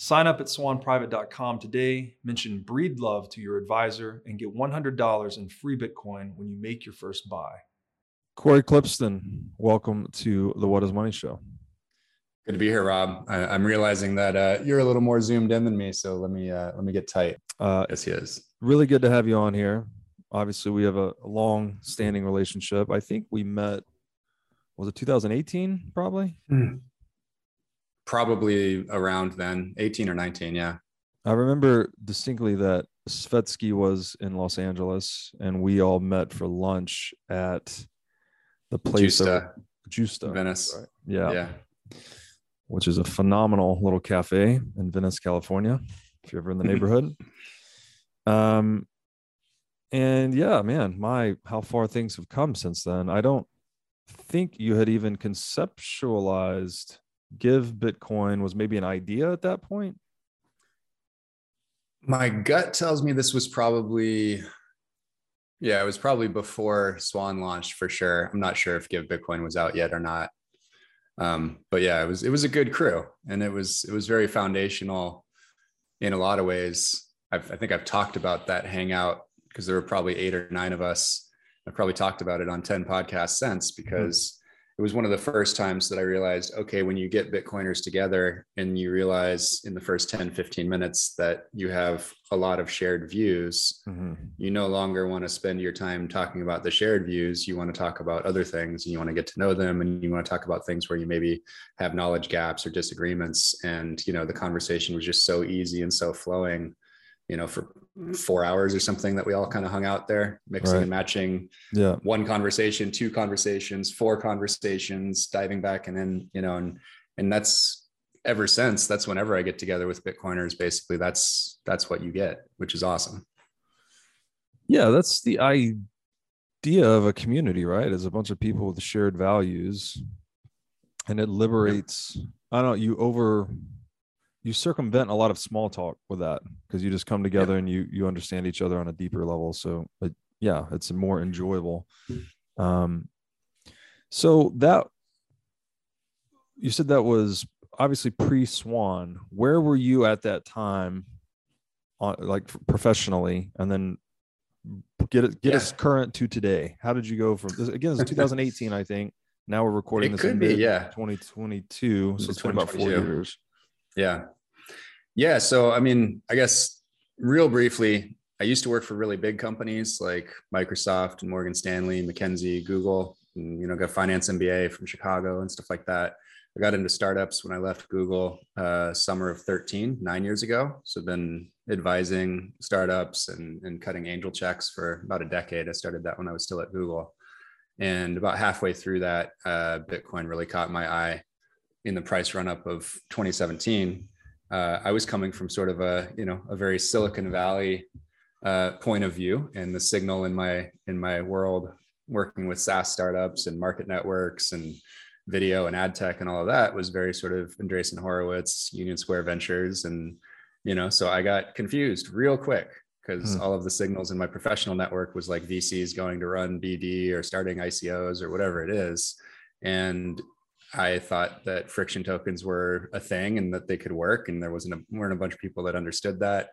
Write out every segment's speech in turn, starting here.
Sign up at swanprivate.com today, mention Breedlove to your advisor, and get $100 in free Bitcoin when you make your first buy. Cory Klippsten, welcome to the What is Money Show. Good to be here, Rob. I, am realizing that uh, you're a little more zoomed in than me, so let me uh, let me get tight. Uh, yes, he is. Really good to have you on here. Obviously, we have a long standing relationship. I think we met was it 2018 probably mm probably around then, 18 or 19. Yeah. I remember distinctly that Svetski was in Los Angeles and we all met for lunch at the place Gjusta, of Gjusta, Venice. Right? Yeah. Yeah. Which is a phenomenal little cafe in Venice, California, if you're ever in the neighborhood. um, and yeah, man, my how far things have come since then. I don't think you had even conceptualized give Bitcoin was maybe an idea at that point? My gut tells me this was probably, yeah, it was probably before Swan launched for sure. I'm not sure if Give Bitcoin was out yet or not. Um, but yeah, it was it was a good crew, and it was it was very foundational in a lot of ways. I've, I think I've talked about that hangout because there were probably eight or nine of us. I've probably talked about it on ten podcasts since mm-hmm. It was one of the first times that I realized, okay, when you get Bitcoiners together and you realize in the first 10, 15 minutes that you have a lot of shared views, mm-hmm. you no longer want to spend your time talking about the shared views. You want to talk about other things and you want to get to know them and you want to talk about things where you maybe have knowledge gaps or disagreements. And, you know, the conversation was just so easy and so flowing you know, for mm-hmm. four hours or something that we all kind of hung out there, mixing right. and matching. Yeah. One conversation, two conversations, four conversations, diving back and then, you know, and and that's ever since. That's whenever I get together with Bitcoiners, basically that's that's what you get, which is awesome. Yeah, that's the idea of a community, right? Is a bunch of people with shared values. And it liberates, I don't know, you over you circumvent a lot of small talk with that because you just come together yeah. and you you understand each other on a deeper level. So it, yeah it's more enjoyable. Um so that you said that was obviously pre swan where were you at that time on like professionally? And then get it get yeah. us current to today. How did you go from this again it's 2018 i think. Now we're recording it this could in be, yeah. 2022 so it's been about four years. Yeah. Yeah. So, I mean, I guess real briefly, I used to work for really big companies like Microsoft and Morgan Stanley, McKinsey, Google, and, you know, got finance MBA from Chicago and stuff like that. I got into startups when I left Google uh, summer of 13, nine years ago. So I've been advising startups and, and cutting angel checks for about a decade. I started that when I was still at Google. And about halfway through that, uh, Bitcoin really caught my eye in the price run up of 2017, uh, I was coming from sort of a you know a very Silicon Valley uh, point of view, and the signal in my in my world working with SaaS startups and market networks and video and ad tech and all of that was very sort of Andreessen Horowitz, Union Square Ventures, and you know so I got confused real quick because Hmm. all of the signals in my professional network was like VCs going to run BD or starting ICOs or whatever it is. And I thought that friction tokens were a thing and that they could work. And there wasn't a, weren't a bunch of people that understood that.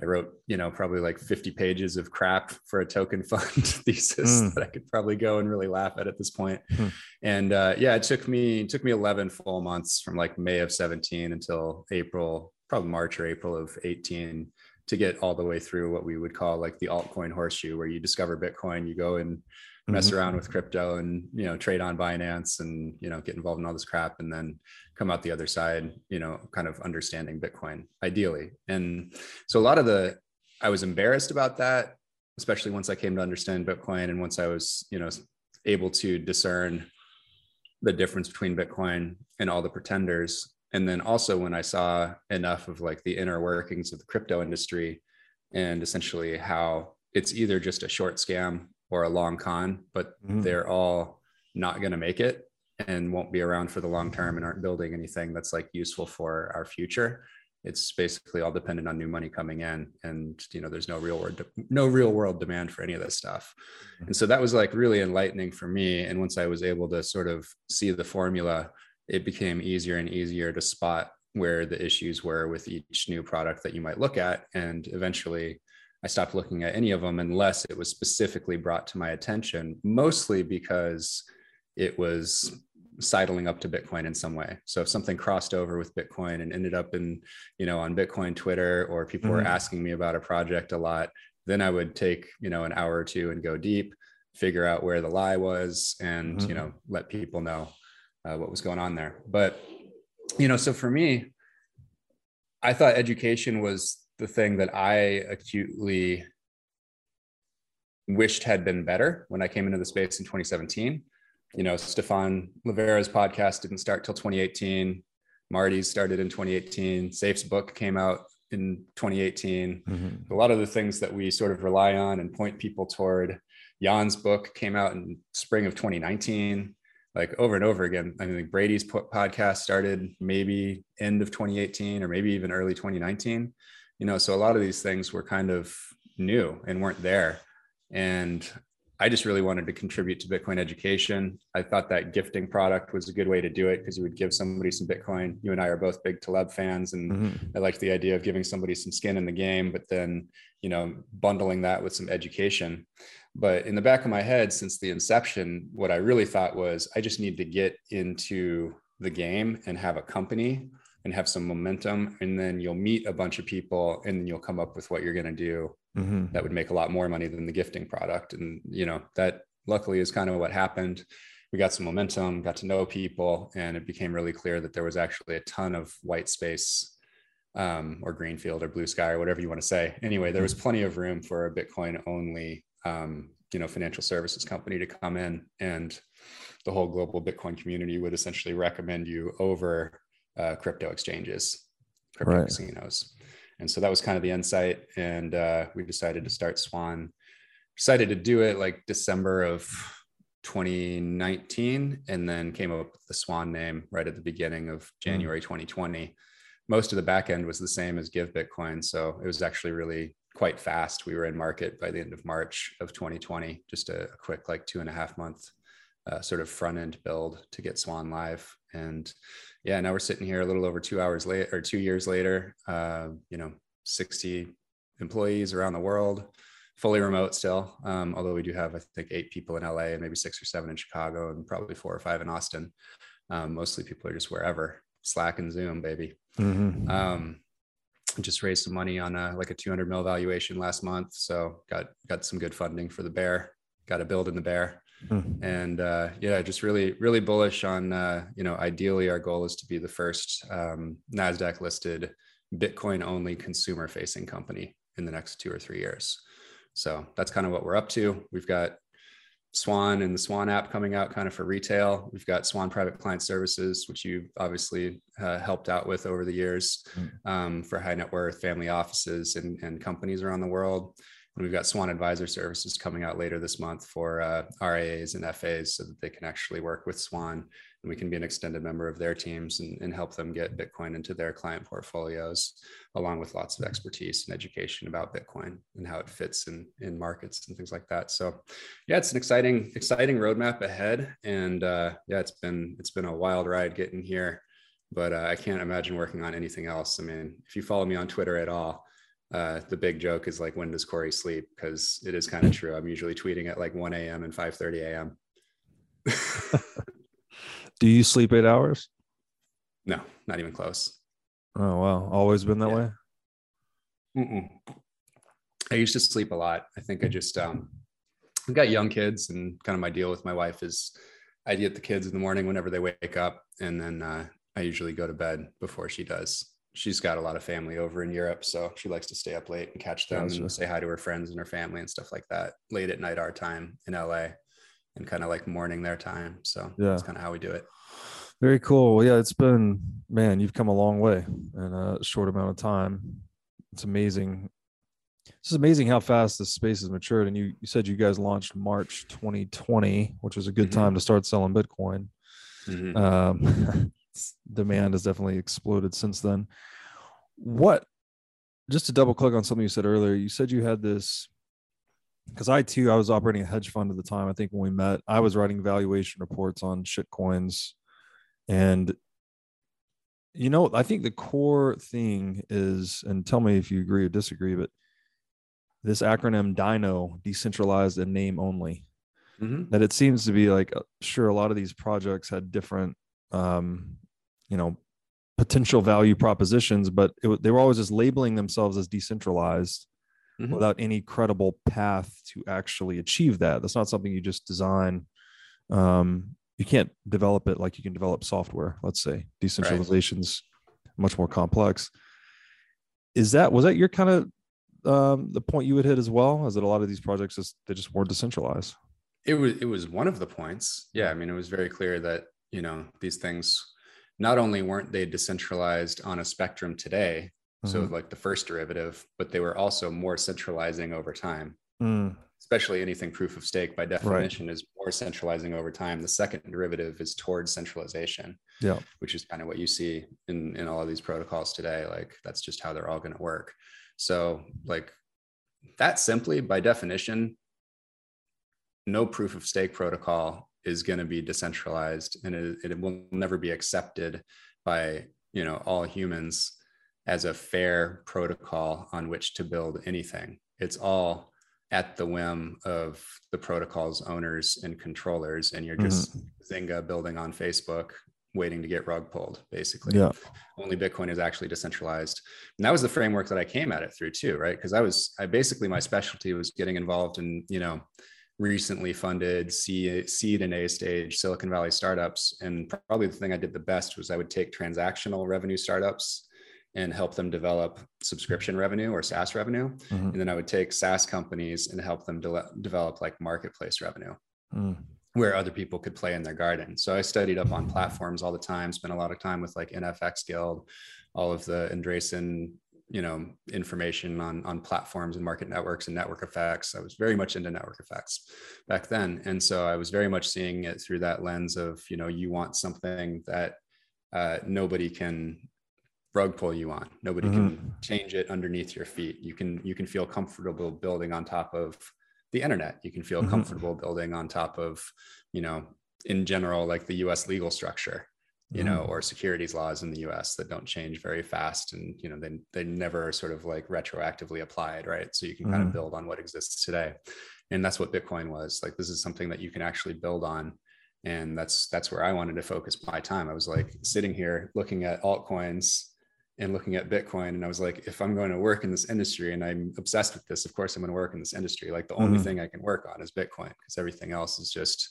I wrote, you know, probably like 50 pages of crap for a token fund thesis Mm. that I could probably go and really laugh at at this point. Hmm. And uh, yeah, it took me it took me 11 full months from like May of 17 until April, probably March or April of 18 to get all the way through what we would call like the altcoin horseshoe, where you discover Bitcoin, you go and mess Mhm. around with crypto and you know trade on Binance and you know get involved in all this crap and then come out the other side, you know, kind of understanding Bitcoin ideally. And so a lot of the I was embarrassed about that, especially once I came to understand Bitcoin and once I was, you know, able to discern the difference between Bitcoin and all the pretenders. And then also when I saw enough of like the inner workings of the crypto industry and essentially how it's either just a short scam or a long con, but Mhm. they're all not going to make it and won't be around for the long term and aren't building anything that's like useful for our future. It's basically all dependent on new money coming in, and you know, there's no real world, no real world demand for any of this stuff. And so that was like really enlightening for me. And once I was able to sort of see the formula, it became easier and easier to spot where the issues were with each new product that you might look at. And eventually, I stopped looking at any of them unless it was specifically brought to my attention, mostly because it was sidling up to Bitcoin in some way. So if something crossed over with Bitcoin and ended up in, you know, on Bitcoin Twitter or people were Mhm. asking me about a project a lot, then I would take, you know, an hour or two and go deep, figure out where the lie was and, Mhm. you know, let people know uh, what was going on there. But, you know, so for me, I thought education was the thing that I acutely wished had been better when I came into the space in 2017. You know, Stefan Livera's podcast didn't start till 2018. Marty's started in 2018. Saif's book came out in 2018. Mhm. A lot of the things that we sort of rely on and point people toward. Jan's book came out in spring of 2019 like over and over again. I think Brady's podcast started maybe end of 2018 or maybe even early 2019. You know, so a lot of these things were kind of new and weren't there. And I just really wanted to contribute to Bitcoin education. I thought that gifting product was a good way to do it because you would give somebody some Bitcoin. You and I are both big Taleb fans, and Mhm. I liked the idea of giving somebody some skin in the game, but then, you know, bundling that with some education. But in the back of my head, since the inception, what I really thought was I just need to get into the game and have a company and have some momentum. And then you'll meet a bunch of people and then you'll come up with what you're going to do Mhm. that would make a lot more money than the gifting product. And, you know, that luckily is kind of what happened. We got some momentum, got to know people, and it became really clear that there was actually a ton of white space um, or greenfield or blue sky or whatever you want to say. Anyway, there was plenty of room for a Bitcoin only, um, you know, financial services company to come in, and the whole global Bitcoin community would essentially recommend you over uh, crypto exchanges, crypto Right. casinos. And so that was kind of the insight, and uh, we decided to start Swan. Decided to do it like December of 2019, and then came up with the Swan name right at the beginning of January 2020 most of the back end was the same as Give Bitcoin. So it was actually really quite fast. We were in market by the end of March of 2020, just a, a quick, like two and a half month uh, sort of front end build to get Swan live. And yeah, now we're sitting here a little over two hours late or two years later, uh, you know, 60 employees around the world, fully remote still. Um, although we do have, I think, eight people in LA and maybe six or seven in Chicago and probably four or five in Austin. Um, mostly people are just wherever. Slack and Zoom, baby. Mhm. Um, just raised some money on a, like a 200 mil valuation last month, so got got some good funding for the bear. Got a build in the bear, Mhm. and uh, yeah, just really really bullish on. Uh, you know, ideally, our goal is to be the first um, Nasdaq listed Bitcoin only consumer facing company in the next two or three years. So that's kind of what we're up to. We've got Swan and the Swan app coming out kind of for retail. We've got Swan Private Client Services, which you've obviously uh, helped out with over the years Mm. um, for high net worth family offices and, and companies around the world. And we've got Swan Advisor Services coming out later this month for uh, and FAs so that they can actually work with Swan and we can be an extended member of their teams and, and help them get Bitcoin into their client portfolios, along with lots of expertise and education about Bitcoin and how it fits in in markets and things like that. So, yeah, it's an exciting exciting roadmap ahead, and uh, yeah, it's been it's been a wild ride getting here, but uh, I can't imagine working on anything else. I mean, if you follow me on Twitter at all. Uh, the big joke is like when does Cory sleep? Because it is kind of true. I'm usually tweeting at like 1 a.m. and 5:30 a.m. Do you sleep eight hours? No, not even close. Oh wow, always been that Yeah. way. Mm-mm. I used to sleep a lot. I think I just um I've got young kids and kind of my deal with my wife is I get the kids in the morning whenever they wake up and then uh, I usually go to bed before she does. She's got a lot of family over in Europe, so she likes to stay up late and catch them Gotcha. and say hi to her friends and her family and stuff like that late at night our time in LA and kind of like morning their time. So Yeah. that's kind of how we do it. Very cool. Well, yeah, it's been man, you've come a long way in a short amount of time. It's amazing. It's just amazing how fast this space has matured. And you, you said you guys launched March 2020, which was a good Mhm. time to start selling Bitcoin. Mhm. Um, demand has definitely exploded since then. What, just to double click on something you said earlier, you said you had this because I too, I was operating a hedge fund at the time. I think when we met, I was writing valuation reports on shit coins. And you know, I think the core thing is, and tell me if you agree or disagree, but this acronym DINO, decentralized and name only Mhm. that it seems to be like uh, sure a lot of these projects had different um you know potential value propositions but it, they were always just labeling themselves as decentralized Mhm. without any credible path to actually achieve that. That's not something you just design um you can't develop it like you can develop software let's say. Decentralization's much more complex. Is that was that your kind of um the point you would hit as well is that a lot of these projects just they just weren't decentralized? It was it was one of the points. Yeah i mean it was very clear that you know these things not only weren't they decentralized on a spectrum today so Mhm. like the first derivative but they were also more centralizing over time. Mm, especially anything proof of stake by definition is more centralizing over time. The second derivative is towards centralization Yeah. which is kind of what you see in in all of these protocols today like that's just how they're all going to work. So like that simply by definition no proof of stake protocol is going to be decentralized and it, it will never be accepted by you know all humans as a fair protocol on which to build anything. It's all at the whim of the protocol's owners and controllers and you're just mm-hmm. zynga building on facebook waiting to get rug pulled basically. Yeah. only bitcoin is actually decentralized. And that was the framework that i came at it through too right? Because i was i basically my specialty was getting involved in you know recently funded seed, seed and a stage silicon valley startups and probably the thing i did the best was i would take transactional revenue startups and help them develop subscription revenue or SaaS revenue. Mhm. And then I would take SaaS companies and help them de- develop like marketplace revenue Mm. where other people could play in their garden. So I studied up on platforms all the time, spent a lot of time with like NFX Guild, all of the Andreessen, you know, information on on platforms and market networks and network effects. I was very much into network effects back then. And so I was very much seeing it through that lens of, you know, you want something that uh, nobody can rug pull you on. Nobody can change it underneath your feet. You can you can feel comfortable building on top of the internet. You can feel Mhm. comfortable building on top of, you know, in general, like the US legal structure, you know, or securities laws in the US that don't change very fast. And, you know, they, they never sort of like retroactively applied, right? So you can kind of build on what exists today. And that's what Bitcoin was. Like this is something that you can actually build on. And that's that's where I wanted to focus my time. I was like sitting here looking at altcoins and looking at Bitcoin. And I was like, if I'm going to work in this industry and I'm obsessed with this, of course I'm going to work in this industry. Like the only Mhm. thing I can work on is Bitcoin because everything else is just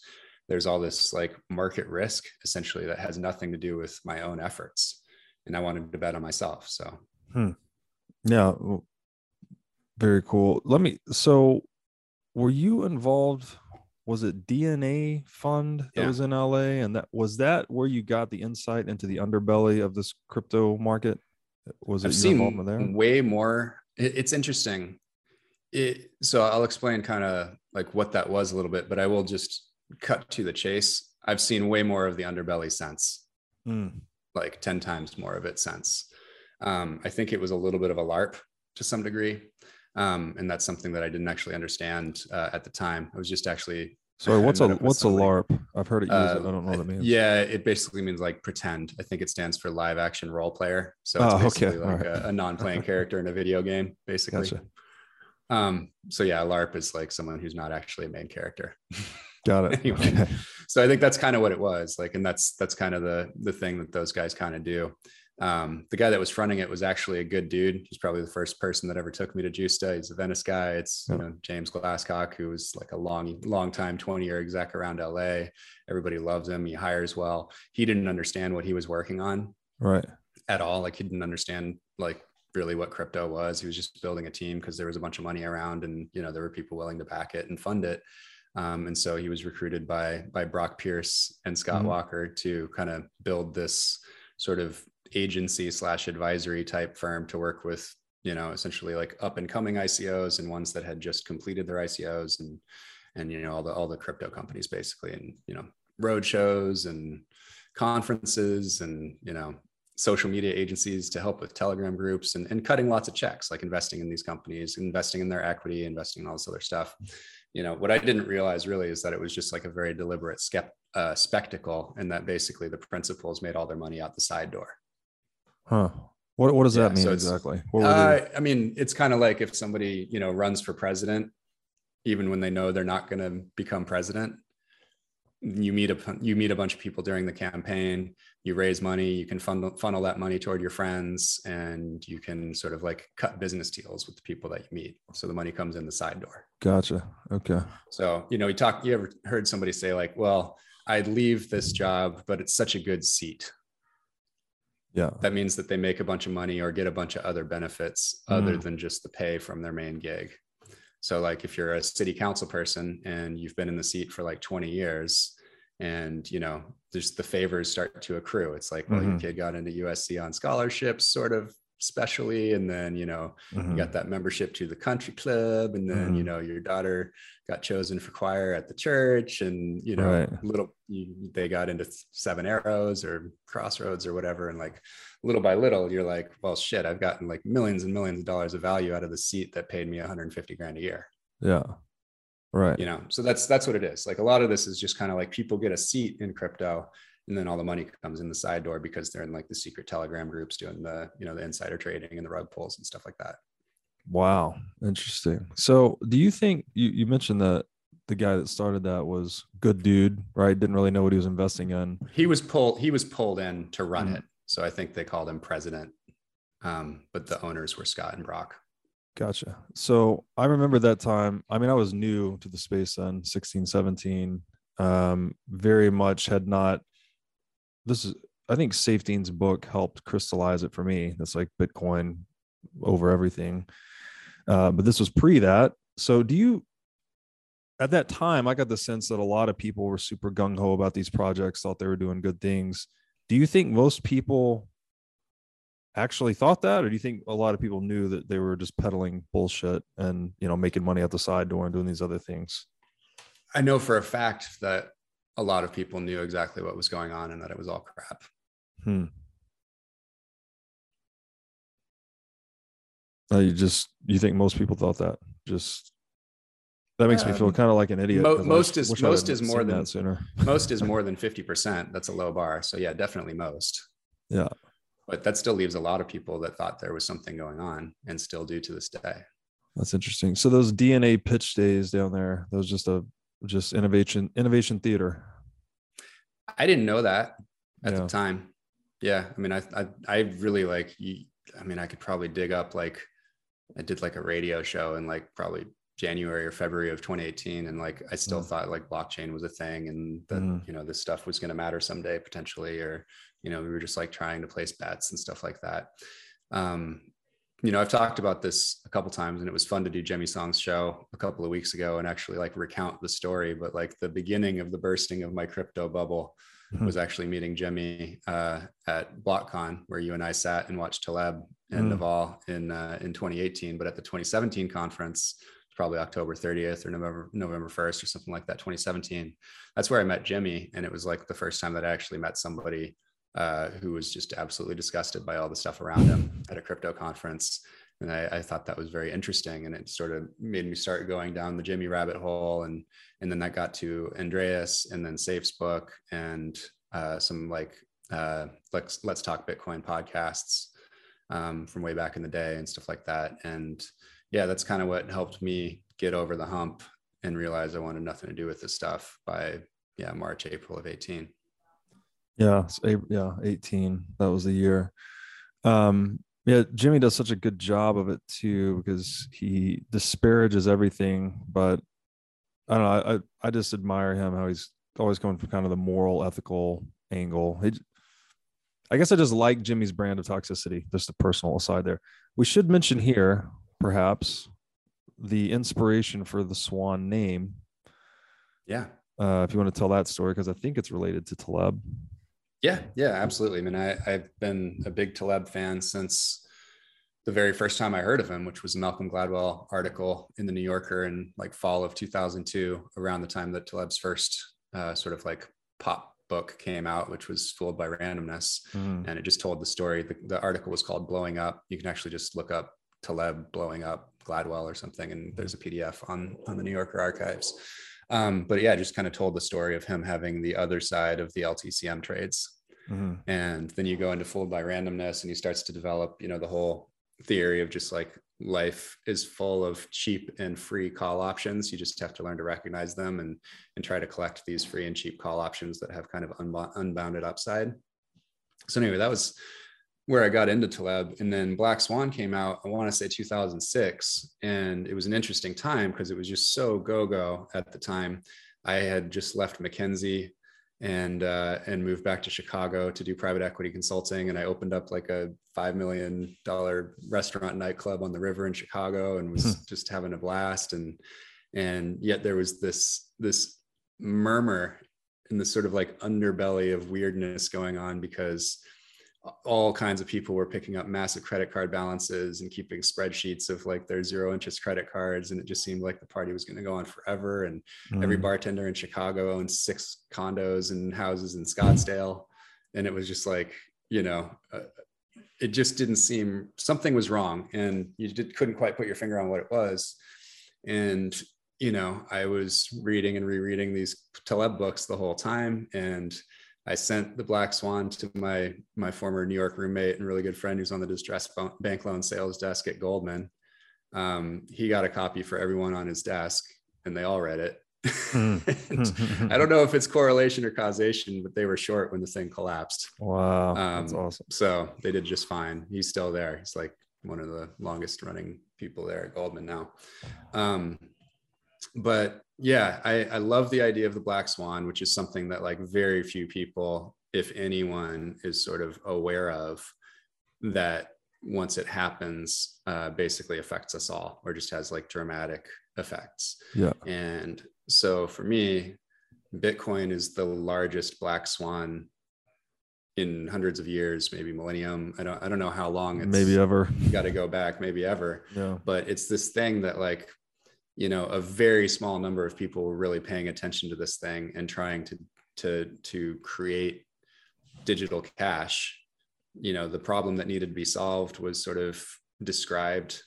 there's all this like market risk essentially that has nothing to do with my own efforts. And I wanted to bet on myself. So hmm. Yeah. Very cool. Let me so were you involved was it DNA fund that Yeah. was in LA and that was that where you got the insight into the underbelly of this crypto market? Was it I've your seen there? way more. It's interesting. It, so I'll explain kind of like what that was a little bit, but I will just cut to the chase. I've seen way more of the underbelly since, Mm. like 10 times more of it since. Um, I think it was a little bit of a LARP to some degree. Um, and that's something that I didn't actually understand uh, at the time. I was just actually Sorry, I what's a met up with what's a. LARP? I've heard it used. Uh, I don't know what it means. Yeah, it basically means like pretend. I think it stands for live action role player. So it's Oh, okay. basically like Alright. a, a non-playing character in a video game, basically. Gotcha. Um, so yeah, LARP is like someone who's not actually a main character. Got it. Anyway. So I think that's kind of what it was like, and that's that's kind of the the thing that those guys kind of do. Um, the guy that was fronting it was actually a good dude. He's probably the first person that ever took me to Gjusta. He's a Venice guy. It's you know James Glasscock, who was like a long, long time, 20 year exec around LA. Everybody loves him. He hires well. He didn't understand what he was working on Right. at all. Like he didn't understand like really what crypto was. He was just building a team because there was a bunch of money around and you know there were people willing to back it and fund it. Um, and so he was recruited by by Brock Pierce and Scott Mhm. Walker to kind of build this sort of agency slash advisory type firm to work with you know essentially like up and coming ICOs and ones that had just completed their ICOs and and you know all the all the crypto companies basically and you know road shows and conferences and you know social media agencies to help with telegram groups and, and cutting lots of checks like investing in these companies investing in their equity investing in all this other stuff you know what i didn't realize really is that it was just like a very deliberate skep- uh, spectacle and that basically the principals made all their money out the side door Huh. What what does Yeah, that mean so exactly? Uh, I mean, it's kind of like if somebody, you know, runs for president, even when they know they're not going to become president, you meet a you meet a bunch of people during the campaign. You raise money. You can funnel funnel that money toward your friends, and you can sort of like cut business deals with the people that you meet. So the money comes in the side door. Gotcha. Okay. So you know, you talk. You ever heard somebody say like, "Well, I'd leave this job, but it's such a good seat." Yeah. that means that they make a bunch of money or get a bunch of other benefits other Mm. than just the pay from their main gig. So, like if you're a city council person and you've been in the seat for like 20 years, and you know, there's the favors start to accrue. It's like, well, your Mhm. kid got into USC on scholarships, sort of specially, and then you know, Mhm. you got that membership to the country club, and then you Mhm. know, your daughter got chosen for choir at the church, and you know, Right. little you, they got into Seven Arrows or Crossroads or whatever, and like little by little, you're like, well, shit, I've gotten like millions and millions of dollars of value out of the seat that paid me 150 grand a year. Yeah. Right. You know, so that's that's what it is. Like a lot of this is just kind of like people get a seat in crypto, and then all the money comes in the side door because they're in like the secret Telegram groups doing the you know the insider trading and the rug pulls and stuff like that. Wow. Interesting. So do you think you, you mentioned that the guy that started that was good dude, right? Didn't really know what he was investing in. He was pulled. He was pulled in to run Mhm. it. So I think they called him president, um, but the owners were Scott and Brock. Gotcha. So I remember that time. I mean, I was new to the space then, 16, 17. Um, very much had not. This is, I think, Saifedean's book helped crystallize it for me. That's like Bitcoin over everything. Uh, but this was pre that. So do you, at that time, I got the sense that a lot of people were super gung ho about these projects, thought they were doing good things. Do you think most people actually thought that or do you think a lot of people knew that they were just peddling bullshit and you know making money out the side door and doing these other things I know for a fact that a lot of people knew exactly what was going on and that it was all crap. hmm Uh, you just you think most people thought that just that makes me feel Um, kind of like an idiot mo- 'cause I most is- most is more than- that sooner Most is more than 50%. That's a low bar. So yeah, definitely most. yeah But that still leaves a lot of people that thought there was something going on and still do to this day. that's interesting so those dna pitch days down there those just a just innovation innovation theater I didn't know that at Yeah. the time. Yeah. I mean, I, I, I really like, you- I mean, I could probably dig up like, I did like a radio show in like probably January or February of 2018. And like, I still Mm. thought like blockchain was a thing and that, Mhm. you know, this stuff was going to matter someday potentially, or, you know, we were just like trying to place bets and stuff like that. Um, you know, I've talked about this a couple times and it was fun to do Jimmy Song's show a couple of weeks ago and actually like recount the story. But like the beginning of the bursting of my crypto bubble Mhm. was actually meeting Jemmy uh, at BlockCon, where you and I sat and watched Taleb and Mm. Naval in uh, in 2018. But at the 2017 conference, probably October 30th or November November 1st or something like that 2017 that's where I met Jimmy and it was like the first time that I actually met somebody uh, who was just absolutely disgusted by all the stuff around him at a crypto conference. And I, I, thought that was very interesting and it sort of made me start going down the Jimmy rabbit hole and and then that got to Andreas and then Saif's book and uh, some like uh, let's let's talk Bitcoin podcasts um, from way back in the day and stuff like that. And yeah that's kind of what helped me get over the hump and realize I wanted nothing to do with this stuff by yeah March April of 18 yeah yeah 18 that was the year um yeah, Jimmy does such a good job of it too because he disparages everything, but I don't know. I I just admire him how he's always coming from kind of the moral, ethical angle. He, I guess I just like Jimmy's brand of toxicity. Just a personal aside there. We should mention here, perhaps, the inspiration for the Swan name. Yeah. Uh, if you want to tell that story, because I think it's related to Taleb. Yeah, yeah, absolutely. I mean, I, I've been a big Taleb fan since the very first time I heard of him, which was a Malcolm Gladwell article in the New Yorker in like fall of 2002, around the time that Taleb's first uh, sort of like pop book came out, which was Fooled by Randomness. Mm. And it just told the story. The, the, article was called Blowing Up. You can actually just look up Taleb blowing up Gladwell or something, and there's a PDF on, on the New Yorker archives. Um, but yeah, just kind of told the story of him having the other side of the LTCM trades. Mm-hmm. And then you go into fooled by randomness and he starts to develop, you know, the whole theory of just like life is full of cheap and free call options. You just have to learn to recognize them and, and try to collect these free and cheap call options that have kind of unbounded upside. So anyway, that was where I got into Taleb. And then Black Swan came out, I want to say 2006. And it was an interesting time because it was just so go go at the time. I had just left McKinsey and uh, and moved back to Chicago to do private equity consulting. And I opened up like a five million dollar restaurant nightclub on the river in Chicago, and was hmm. just having a blast. And and yet there was this this murmur in this sort of like underbelly of weirdness going on because all kinds of people were picking up massive credit card balances and keeping spreadsheets of like their zero interest credit cards and it just seemed like the party was going to go on forever and mm. every bartender in chicago owned six condos and houses in scottsdale and it was just like you know uh, it just didn't seem something was wrong and you did, couldn't quite put your finger on what it was and you know i was reading and rereading these taleb books the whole time and I sent the Black Swan to my my former New York roommate and really good friend who's on the distressed bank loan sales desk at Goldman. Um, he got a copy for everyone on his desk, and they all read it. Hmm. I don't know if it's correlation or causation, but they were short when the thing collapsed. Wow, um, that's awesome. So they did just fine. He's still there. He's like one of the longest running people there at Goldman now. Um, but yeah, I, I love the idea of the black swan, which is something that like very few people, if anyone, is sort of aware of that once it happens, uh, basically affects us all or just has like dramatic effects. Yeah. And so for me, Bitcoin is the largest black swan in hundreds of years, maybe millennium. I don't I don't know how long it's maybe ever. got to go back, maybe ever. Yeah. But it's this thing that like you know a very small number of people were really paying attention to this thing and trying to to to create digital cash. You know the problem that needed to be solved was sort of described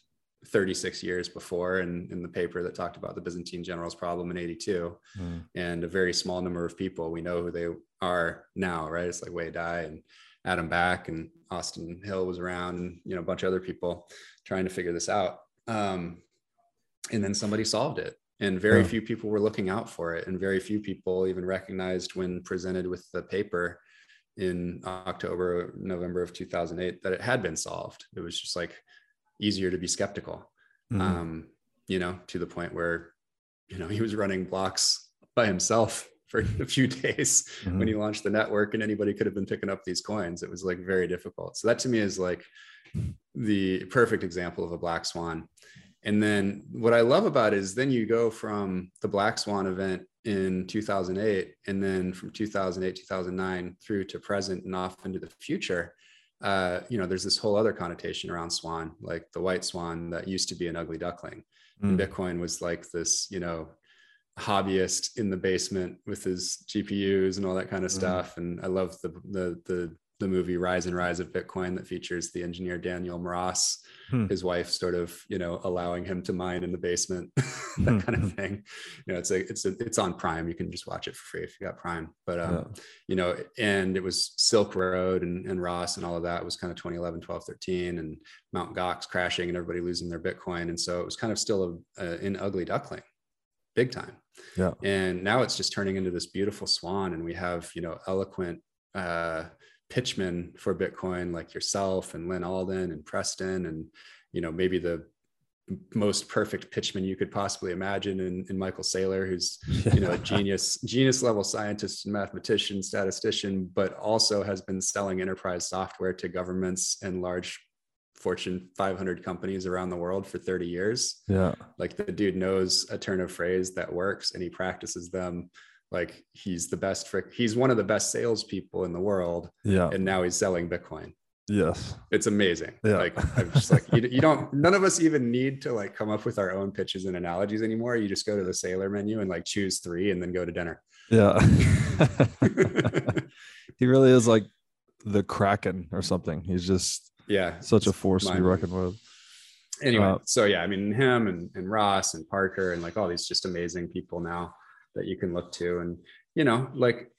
36 years before in, in the paper that talked about the byzantine generals problem in 82 mm. and a very small number of people we know who they are now right? It's like wei dai and adam back and austin hill was around and you know a bunch of other people trying to figure this out. Um, and then somebody solved it and very yeah. few people were looking out for it and very few people even recognized when presented with the paper in october november of 2008 that it had been solved it was just like easier to be skeptical mm-hmm. um, you know to the point where you know he was running blocks by himself for a few days mm-hmm. when he launched the network and anybody could have been picking up these coins it was like very difficult so that to me is like the perfect example of a black swan and then what I love about it is then you go from the Black Swan event in 2008, and then from 2008, 2009 through to present and off into the future. uh, you know, there's this whole other connotation around swan, like the white swan that used to be an ugly duckling. Mm. And Bitcoin was like this, you know, hobbyist in the basement with his GPUs and all that kind of mm. stuff. And I love the the the the movie Rise and Rise of Bitcoin that features the engineer Daniel Mross, hmm. his wife sort of, you know, allowing him to mine in the basement, that hmm. kind of thing. You know, it's a, it's a, it's on Prime. You can just watch it for free if you got Prime. But um, yeah. you know, and it was Silk Road and, and Ross and all of that was kind of 2011, 12, 13, and Mount Gox crashing and everybody losing their Bitcoin. And so it was kind of still a, a, an ugly duckling, big time. Yeah. And now it's just turning into this beautiful swan, and we have you know eloquent. Uh, pitchmen for Bitcoin like yourself and Lyn Alden and Preston and you know maybe the most perfect pitchman you could possibly imagine in, in Michael Saylor, who's you know a genius, genius level scientist and mathematician, statistician, but also has been selling enterprise software to governments and large Fortune 500 companies around the world for 30 years. Yeah. Like the dude knows a turn of phrase that works and he practices them like he's the best for he's one of the best salespeople in the world. Yeah. And now he's selling Bitcoin. Yes. It's amazing. Yeah. Like I'm just like, you, you don't, none of us even need to like come up with our own pitches and analogies anymore. You just go to the Saylor menu and like choose three and then go to dinner. Yeah. he really is like the Kraken or something. He's just, yeah, such a force to be reckoned with. Anyway, uh, so yeah, I mean, him and, and Ross and Parker and like all these just amazing people now that you can look to. And you know like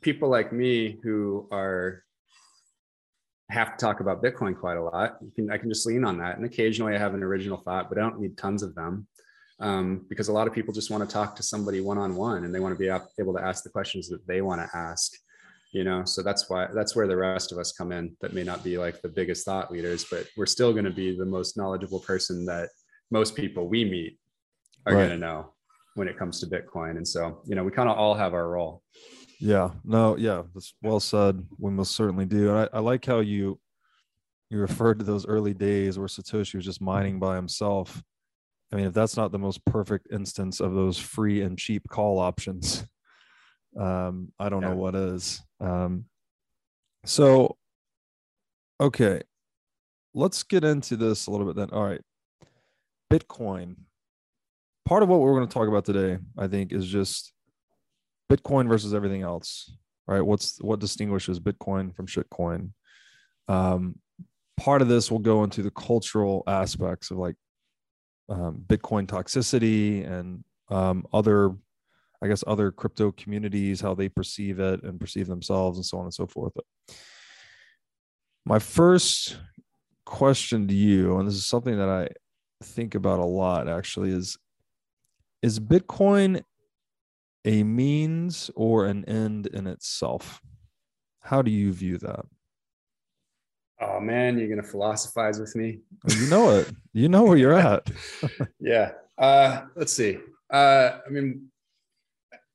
people like me who are have to talk about bitcoin quite a lot you can i can just lean on that. And occasionally i have an original thought but i don't need tons of them um, because a lot of people just want to talk to somebody one-on-one and they want to be able to ask the questions that they want to ask you know? So that's why that's where the rest of us come in that may not be like the biggest thought leaders but we're still going to be the most knowledgeable person that most people we meet are right. going to know when it comes to Bitcoin. And so, you know, we kind of all have our role. Yeah, no, yeah, that's well said. We most certainly do. And I, I like how you you referred to those early days where Satoshi was just mining by himself. I mean, if that's not the most perfect instance of those free and cheap call options, um, I don't yeah. know what is. Um, so, okay, let's get into this a little bit then. All right, Bitcoin part of what we're going to talk about today, I think, is just Bitcoin versus everything else, right? What's what distinguishes Bitcoin from shitcoin? Um, part of this will go into the cultural aspects of like um, Bitcoin toxicity and um, other, I guess, other crypto communities, how they perceive it and perceive themselves, and so on and so forth. My first question to you, and this is something that I think about a lot actually, is is Bitcoin a means or an end in itself? How do you view that? Oh man, you're gonna philosophize with me. You know it. You know where you're at. yeah. Uh, let's see. Uh, I mean,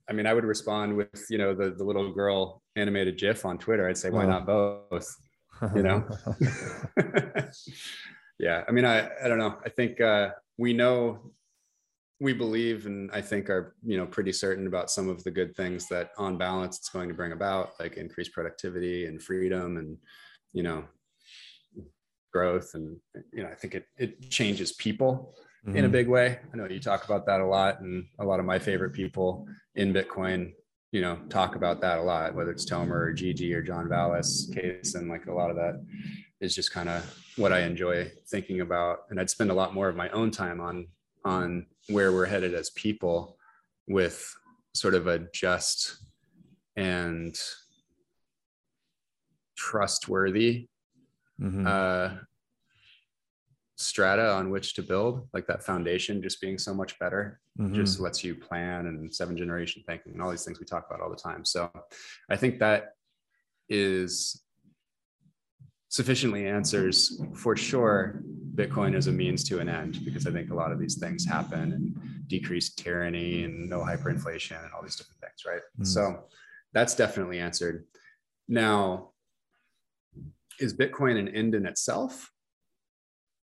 I mean, I would respond with you know the the little girl animated GIF on Twitter. I'd say, why oh. not both? You know. yeah. I mean, I I don't know. I think uh, we know we believe and I think are you know pretty certain about some of the good things that on balance it's going to bring about, like increased productivity and freedom and you know growth and you know I think it it changes people mm-hmm. in a mm-hmm. big way. I know you talk about that a lot, and a lot of my favorite people in Bitcoin you know talk about that a lot whether it's tomer or gg or john vallis case and like a lot of that is just kind of what i enjoy thinking about and i'd spend a lot more of my own time on on where we're headed as people with sort of a just and trustworthy mm-hmm. uh, strata on which to build like that foundation just being so much better mm-hmm. just lets you plan and seven generation thinking and all these things we talk about all the time so i think that is sufficiently answers for sure Bitcoin is a means to an end because I think a lot of these things happen and decreased tyranny and no hyperinflation and all these different things, right? Mm. So that's definitely answered. Now, is Bitcoin an end in itself?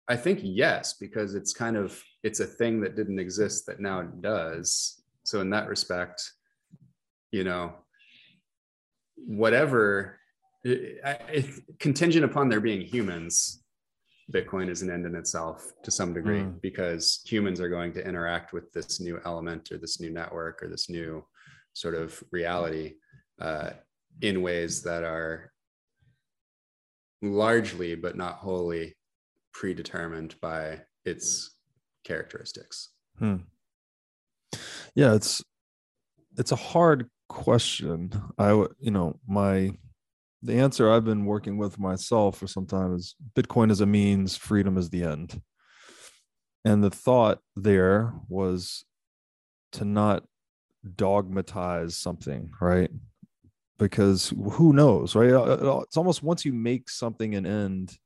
I think yes, because it's kind of it's a thing that didn't exist that now does. So in that respect, you know, whatever it, it, contingent upon there being humans, Bitcoin is an end in itself to some degree mm. because humans are going to interact with this new element or this new network or this new sort of reality uh, in ways that are largely, but not wholly, predetermined by its characteristics. Hmm. Yeah, it's it's a hard question. I you know my the answer I've been working with myself for some time is Bitcoin is a means, freedom is the end. And the thought there was to not dogmatize something, right? Because who knows, right? Uh, uh, it's almost once you make something an end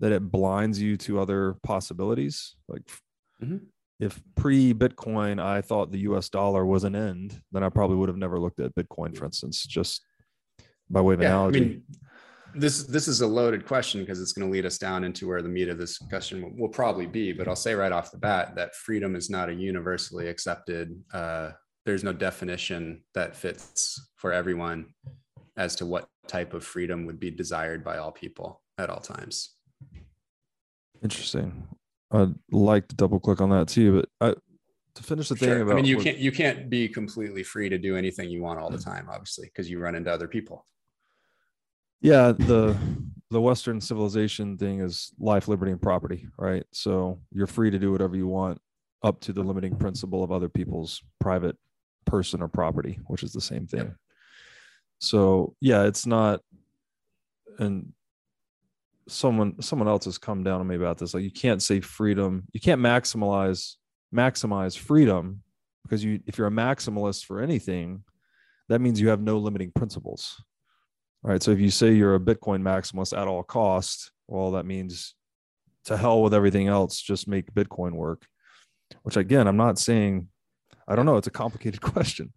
that it blinds you to other possibilities. Like mm-hmm. if pre Bitcoin, I thought the US dollar was an end, then I probably would have never looked at Bitcoin, for instance, just by way of yeah, analogy. I mean, this this is a loaded question because it's going to lead us down into where the meat of this discussion will, will, probably be. But I'll say right off the bat that freedom is not a universally accepted. Uh, there's no definition that fits for everyone as to what type of freedom would be desired by all people at all times. Interesting. I'd like to double click on that too, but I, to finish the thing sure. about I mean you can't you can't be completely free to do anything you want all the time, obviously, because you run into other people yeah the the western civilization thing is life liberty and property right? So you're free to do whatever you want up to the limiting principle of other people's private person or property which is the same thing. So yeah it's not and someone someone else has come down on me about this like you can't say freedom you can't maximize maximize freedom because you if you're a maximalist for anything that means you have no limiting principles right? So if you say you're a Bitcoin maximalist at all costs, well, that means to hell with everything else, just make Bitcoin work. Which again, I'm not saying, I don't know, it's a complicated question,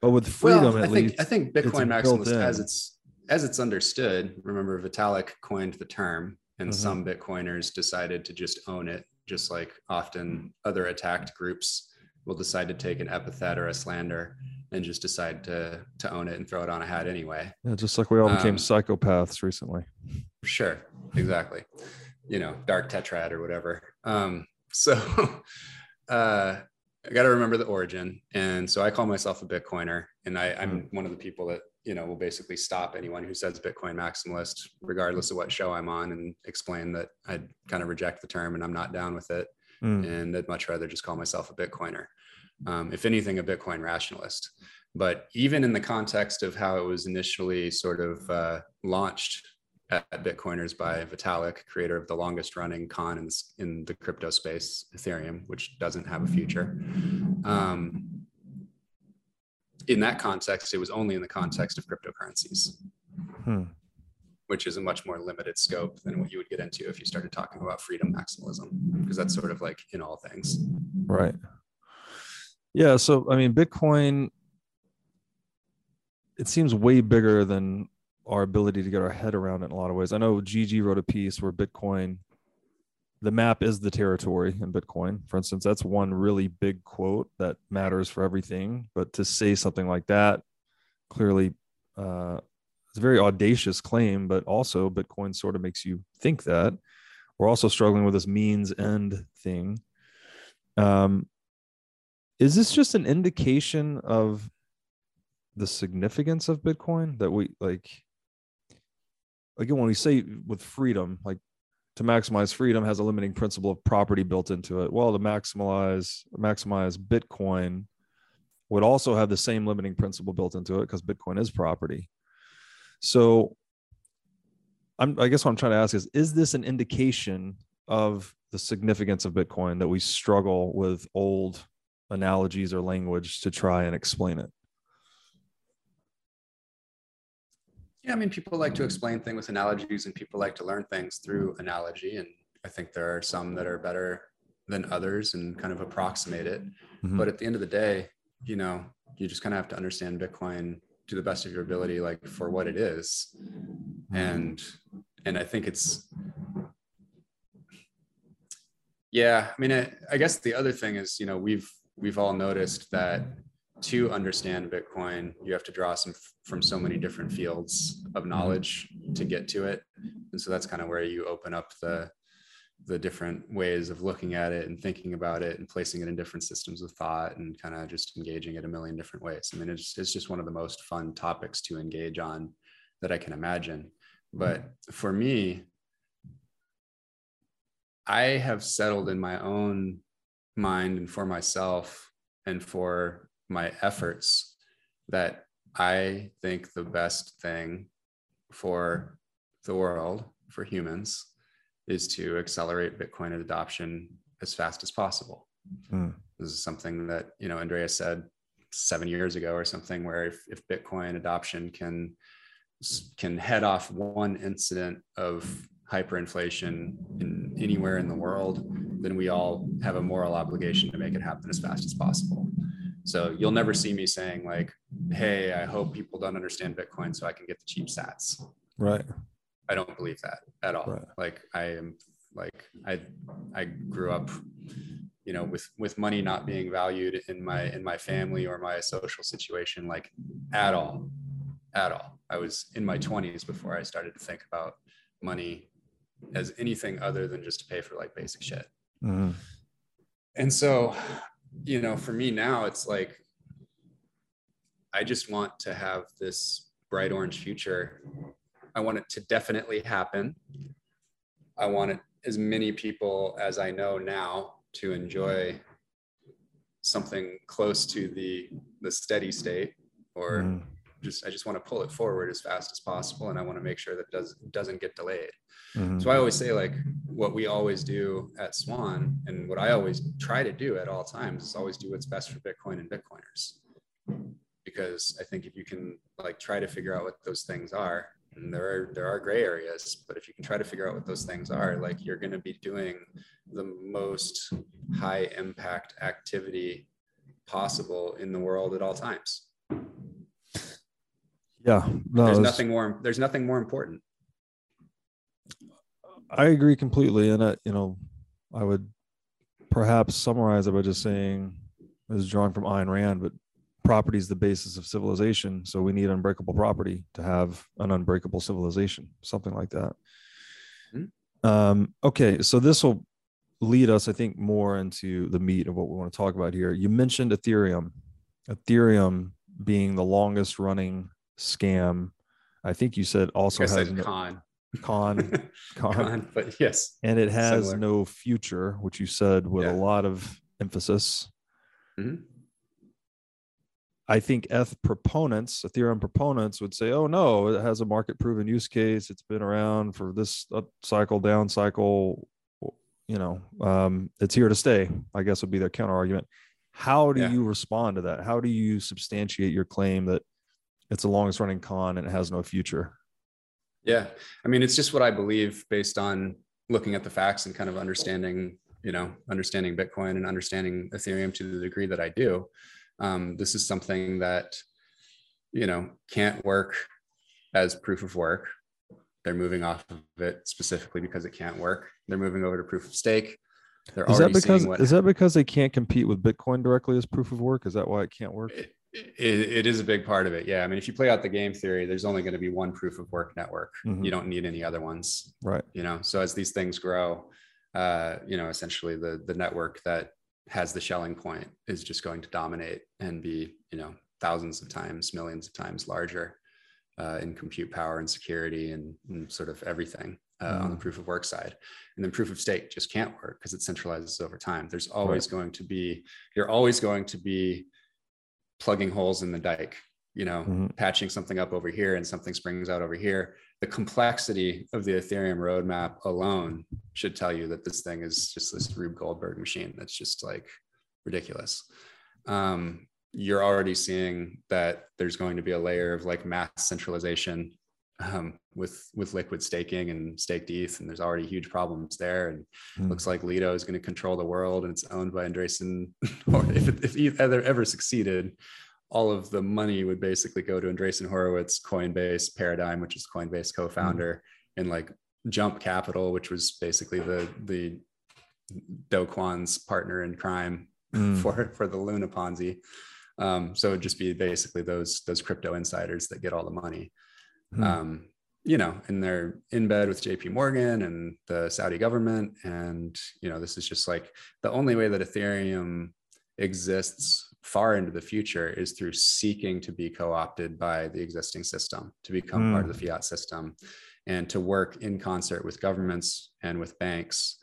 but with freedom, well, I at think, least, I think Bitcoin maximalist as it's as it's understood. Remember, Vitalik coined the term, and mm-hmm. some Bitcoiners decided to just own it, just like often other attacked groups will decide to take an epithet or a slander and just decide to to own it and throw it on a hat anyway. Yeah, just like we all became um, psychopaths recently. Sure, exactly. You know, dark tetrad or whatever. Um, so uh, I got to remember the origin, and so I call myself a Bitcoiner, and I, I'm mm. one of the people that you know will basically stop anyone who says Bitcoin maximalist, regardless of what show I'm on, and explain that I kind of reject the term and I'm not down with it, mm. and I'd much rather just call myself a Bitcoiner um, if anything, a Bitcoin rationalist. But even in the context of how it was initially sort of uh, launched at Bitcoiners by Vitalik, creator of the longest running con in, in the crypto space, Ethereum, which doesn't have a future. Um, in that context, it was only in the context of cryptocurrencies, hmm. which is a much more limited scope than what you would get into if you started talking about freedom maximalism, because that's sort of like in all things. Right. Yeah. So, I mean, Bitcoin, it seems way bigger than our ability to get our head around it in a lot of ways. I know Gigi wrote a piece where Bitcoin, the map is the territory in Bitcoin. For instance, that's one really big quote that matters for everything. But to say something like that, clearly, uh, it's a very audacious claim, but also Bitcoin sort of makes you think that. We're also struggling with this means end thing. Um, is this just an indication of the significance of bitcoin that we like again when we say with freedom like to maximize freedom has a limiting principle of property built into it. Well to maximize maximize bitcoin would also have the same limiting principle built into it because bitcoin is property. So I'm, i guess what i'm trying to ask is is this an indication of the significance of bitcoin that we struggle with old analogies or language to try and explain it. Yeah, I mean, people like to explain things with analogies and people like to learn things through analogy. And I think there are some that are better than others and kind of approximate it. Mm-hmm. But at the end of the day, you know, you just kind of have to understand Bitcoin to the best of your ability, like for what it is. And and I think it's yeah, I mean, I, I guess the other thing is, you know, we've we've all noticed that to understand Bitcoin, you have to draw some from so many different fields of knowledge to get to it. And so that's kind of where you open up the the different ways of looking at it and thinking about it and placing it in different systems of thought and kind of just engaging it a million different ways. I mean, it's it's just one of the most fun topics to engage on that I can imagine. But for me, I have settled in my own mind and for myself and for my efforts that I think the best thing for the world, for humans, is to accelerate Bitcoin adoption as fast as possible. Mm. This is something that, you know, Andrea said seven years ago or something where if, if Bitcoin adoption can can head off one incident of hyperinflation in anywhere in the world, then we all have a moral obligation to make it happen as fast as possible. So you'll never see me saying like, "Hey, I hope people don't understand Bitcoin so I can get the cheap sats." Right. I don't believe that at all. Right. Like I am like I I grew up you know with with money not being valued in my in my family or my social situation like at all at all. I was in my 20s before I started to think about money as anything other than just to pay for like basic shit. Mhm. And so, you know, for me now, it's like I just want to have this bright orange future. I want it to definitely happen. I want it, as many people as I know now to enjoy something close to the the steady state or Mhm. just I just want to pull it forward as fast as possible and I want to make sure that it does doesn't get delayed. Mhm. So I always say like what we always do at Swan and what I always try to do at all times is always do what's best for Bitcoin and Bitcoiners. Because I think if you can like try to figure out what those things are, and there are there are gray areas, but if you can try to figure out what those things are, like you're going to be doing the most high impact activity possible in the world at all times. Yeah. No, there's nothing more there's nothing more important. I agree completely. And, I, you know, I would perhaps summarize it by just saying, this is drawing from Ayn Rand, but property is the basis of civilization. So we need unbreakable property to have an unbreakable civilization, something like that. Hmm. Um, okay. So this will lead us, I think, more into the meat of what we want to talk about here. You mentioned Ethereum, Ethereum being the longest running scam. I think you said also I has said no, con. Con, con, con, but yes. and it has Similar. no future, which you said with Yeah. a lot of emphasis. Mhm. I think ETH proponents, Ethereum proponents would say, oh no, it has a market proven use case. It's been around for this up cycle, down cycle. You know, um, it's here to stay, I guess would be their counter argument. How do Yeah. you respond to that? How do you substantiate your claim that it's the longest running con and it has no future? Yeah. I mean, it's just what I believe based on looking at the facts and kind of understanding, you know, understanding Bitcoin and understanding Ethereum to the degree that I do. Um, this is something that, you know, can't work as proof of work. They're moving off of it specifically because it can't work. They're moving over to proof of stake. They're Is that because is that because they can't compete with Bitcoin directly as proof of work? Is that why it can't work? it, it, it is a big part of it. Yeah. I mean, if you play out the game theory, there's only going to be one proof of work network. Mhm. You don't need any other ones. Right. You know, so as these things grow, uh, you know, essentially the the network that has the Schelling point is just going to dominate and be, you know, thousands of times, millions of times larger uh, in compute power and security and, and sort of everything uh, on the Mm. proof of work side. And then proof of stake just can't work because it centralizes over time. There's always going to be, you're always going to be plugging holes in the dike, you know, Mhm. patching something up over here and something springs out over here. The complexity of the Ethereum roadmap alone should tell you that this thing is just this Rube Goldberg machine that's just like ridiculous. Um, you're already seeing that there's going to be a layer of like mass centralization um, with with liquid staking and staked ETH, and there's already huge problems there. And Hmm. looks like Lido is going to control the world, and it's owned by Andreessen. Or if if ETH ever ever succeeded, all of the money would basically go to Andreessen Horowitz, Coinbase, Paradigm, which is Coinbase co-founder, and like Jump Capital, which was basically the the Do Kwon's partner in crime Mm. for for the Luna Ponzi. Um, so it'd just be basically those those crypto insiders that get all the money. Hmm. Um, you know, and they're in bed with JP Morgan and the Saudi government. And, you know, this is just like the only way that Ethereum exists far into the future is through seeking to be co-opted by the existing system to become mm. part of the fiat system and to work in concert with governments and with banks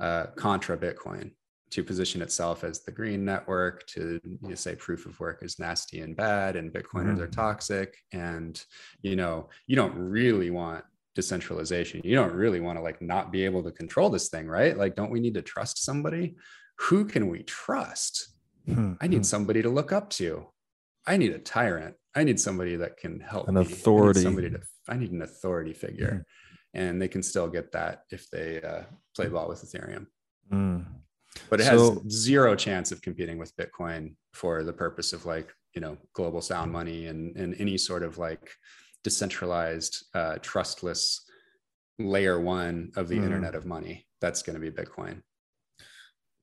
uh, contra bitcoin to position itself as the green network to you say proof of work is nasty and bad and bitcoiners mm. are toxic and you know you don't really want decentralization you don't really want to like not be able to control this thing right like don't we need to trust somebody who can we trust Hmm. I need hmm. somebody to look up to. I need a tyrant. I need somebody that can help an me. authority. I somebody to. I need an authority figure, hmm. and they can still get that if they uh, play ball with Ethereum. Mm. But it so, has zero chance of competing with Bitcoin for the purpose of like you know global sound money and and any sort of like decentralized, uh, trustless layer one of the mm. internet of money. That's going to be Bitcoin.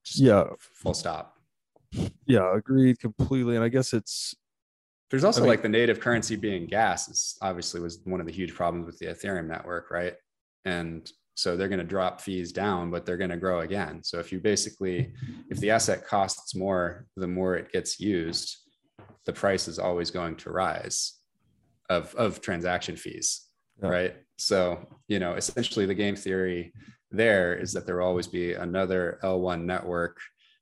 Just yeah. Full stop. Yeah, agreed completely. And I guess it's there's also I mean, like the native currency being gas is obviously was one of the huge problems with the Ethereum network, right? And so they're going to drop fees down, but they're going to grow again. So if you basically, if the asset costs more, the more it gets used, the price is always going to rise of, of transaction fees, yeah. right? So, you know, essentially the game theory there is that there will always be another L1 network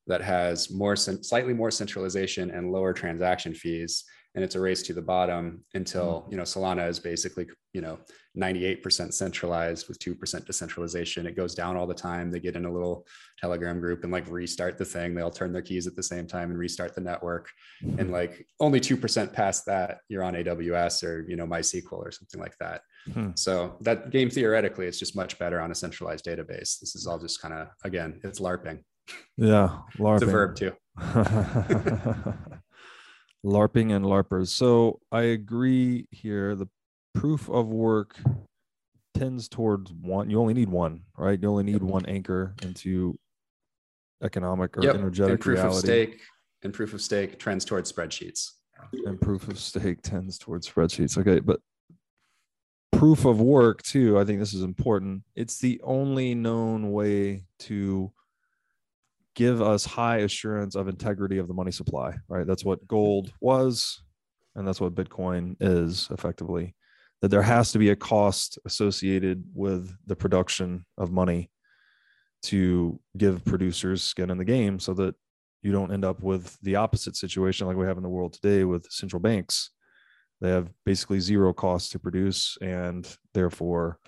that has more slightly more centralization and lower transaction fees and it's a race to the bottom until mm. you know solana is basically you know 98% centralized with 2% decentralization it goes down all the time they get in a little telegram group and like restart the thing they all turn their keys at the same time and restart the network and mm-hmm. like only 2% past that you're on aws or you know mysql or something like that hmm. so that game theoretically it's just much better on a centralized database this is all just kind of again it's larping yeah, LARPing. It's a verb too. LARPing and LARPers. So I agree here. The proof of work tends towards one. You only need one, right? You only need yep. one anchor into economic or yep. energetic and proof reality. of stake and proof of stake trends towards spreadsheets. And proof of stake tends towards spreadsheets. Okay, but proof of work too. I think this is important. It's the only known way to give us high assurance of integrity of the money supply, right? That's what gold was, and that's what Bitcoin is effectively. That there has to be a cost associated with the production of money to give producers skin in the game so that you don't end up with the opposite situation like we have in the world today with central banks. They have basically zero cost to produce and therefore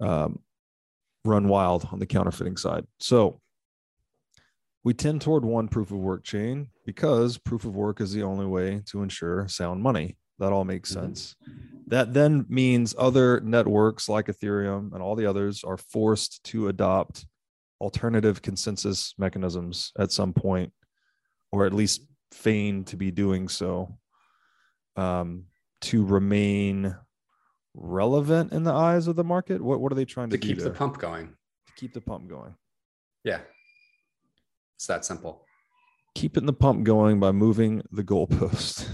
um, run wild on the counterfeiting side. So, we tend toward one proof of work chain because proof of work is the only way to ensure sound money. That all makes mm-hmm. sense. That then means other networks like Ethereum and all the others are forced to adopt alternative consensus mechanisms at some point, or at least feign to be doing so um, to remain relevant in the eyes of the market. What, what are they trying to, do? to keep the pump going? To keep the pump going. Yeah. It's that simple. Keeping the pump going by moving the goalpost.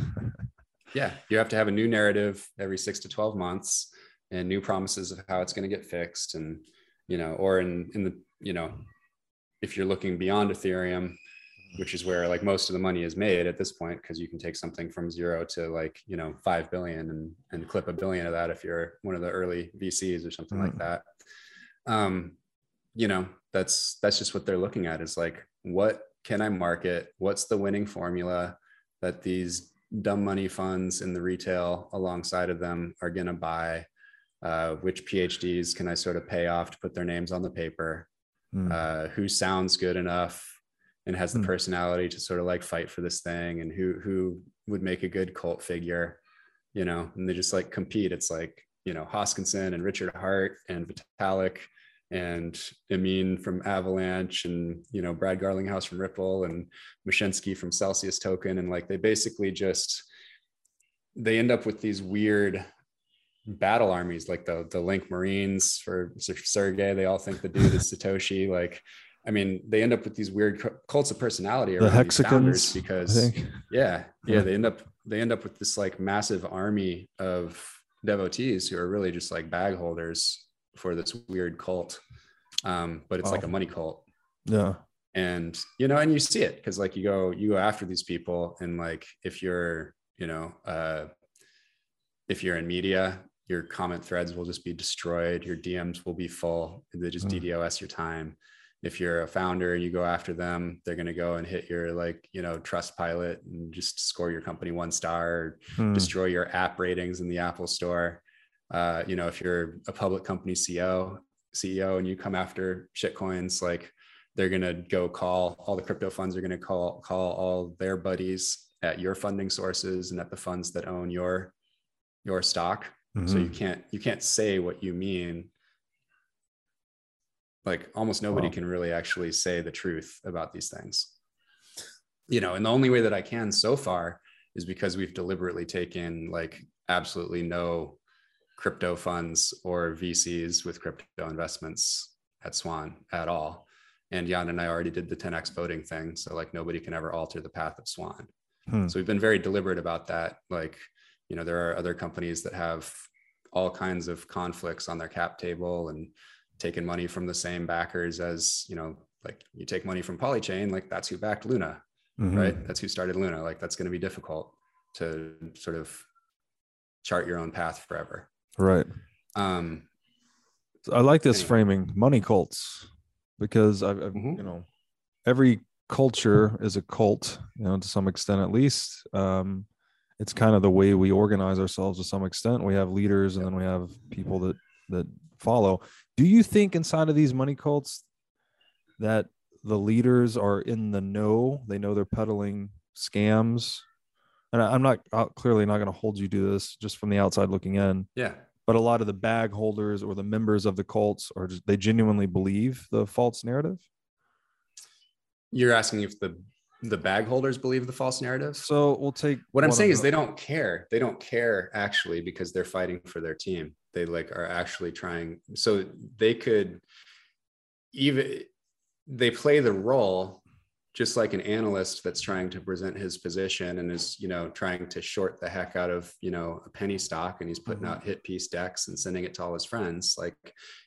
yeah, you have to have a new narrative every six to 12 months and new promises of how it's going to get fixed. And, you know, or in, in the, you know, if you're looking beyond Ethereum, which is where like most of the money is made at this point, because you can take something from zero to like, you know, 5 billion and, and clip a billion of that if you're one of the early VCs or something mm. like that. Um, you know, that's, that's just what they're looking at is like, what can I market? What's the winning formula that these dumb money funds in the retail alongside of them are going to buy? Uh, which PhDs can I sort of pay off to put their names on the paper? Mm. Uh, who sounds good enough and has the mm. personality to sort of like fight for this thing, and who who would make a good cult figure, you know? And they just like compete. It's like you know Hoskinson and Richard Heart and Vitalik and Emin from Avalanche and you know Brad Garlinghouse from Ripple and Mashinsky from Celsius Token. And like they basically just they end up with these weird battle armies like the the Link Marines for Sergey. They all think the dude is Satoshi. Like I mean, they end up with these weird cults of personality The around these founders because yeah, yeah, Yeah. they end up they end up with this like massive army of devotees who are really just like bag holders for this weird cult. Um, but it's like a money cult. Yeah. And you know, and you see it because like you go you go after these people, and like if you're, you know, uh if you're in media, your comment threads will just be destroyed, your DMs will be full, they just Mm. DDoS your time. If you're a founder and you go after them, they're going to go and hit your like, you know, trust pilot and just score your company one star, or Hmm. destroy your app ratings in the Apple store. Uh, you know, if you're a public company CEO, CEO and you come after shitcoins, like they're gonna go call all the crypto funds are gonna call call all their buddies at your funding sources and at the funds that own your your stock. So you Mhm. can't you can't say what you mean. Like almost nobody Wow. can really actually say the truth about these things. You know, and the only way that I can so far is because we've deliberately taken like absolutely no crypto funds or VCs with crypto investments at Swan at all. And Yan and I already did the 10x voting thing. So like nobody can ever alter the path of Swan. Hmm. So we've been very deliberate about that. Like, you know, there are other companies that have all kinds of conflicts on their cap table and taking money from the same backers as, you know, like you take money from Polychain, like that's who backed Luna, Mhm. right? That's who started Luna. Like that's going to be difficult to sort of chart your own path forever. Right. Um, So I like this Anyway. framing, money cults, because I've, I've Mhm. you know, every culture is a cult, you know, to some extent at least. Um, it's kind of the way we organize ourselves to some extent. We have leaders, and then we have people that that follow. Do you think inside of these money cults that the leaders are in the know? They know they're peddling scams. And I- I'm not uh, clearly not going to hold you to this just from the outside looking in yeah. but a lot of the bag holders or the members of the cults are just they genuinely believe the false narrative You're asking if the the bag holders believe the false narrative. so we'll take what I'm saying is the- they don't care. They don't care actually because they're fighting for their team. They like are actually trying. So they could even they play the role just like an analyst that's trying to present his position and is you know trying to short the heck out of you know a penny stock and he's putting Mhm. out hit piece decks and sending it to all his friends like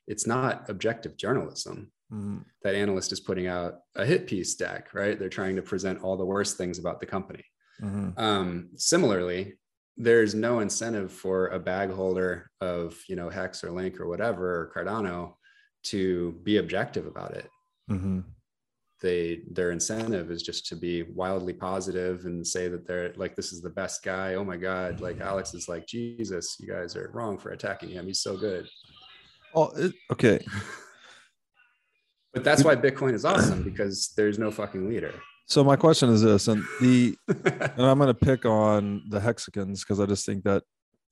it's not objective journalism Mhm. that analyst is putting out a hit piece deck right they're trying to present all the worst things about the company Mhm. um, similarly, there's no incentive for a bag holder of you know Hex or Link or whatever or Cardano to be objective about it. Mhm. They their incentive is just to be wildly positive and say that they're like this is the best guy. Oh my god, like Alex is like Jesus. You guys are wrong for attacking him. He's so good. oh okay But that's why Bitcoin is awesome because there's no fucking leader. so my question is this and the and i'm going to pick on the hexicans because i just think that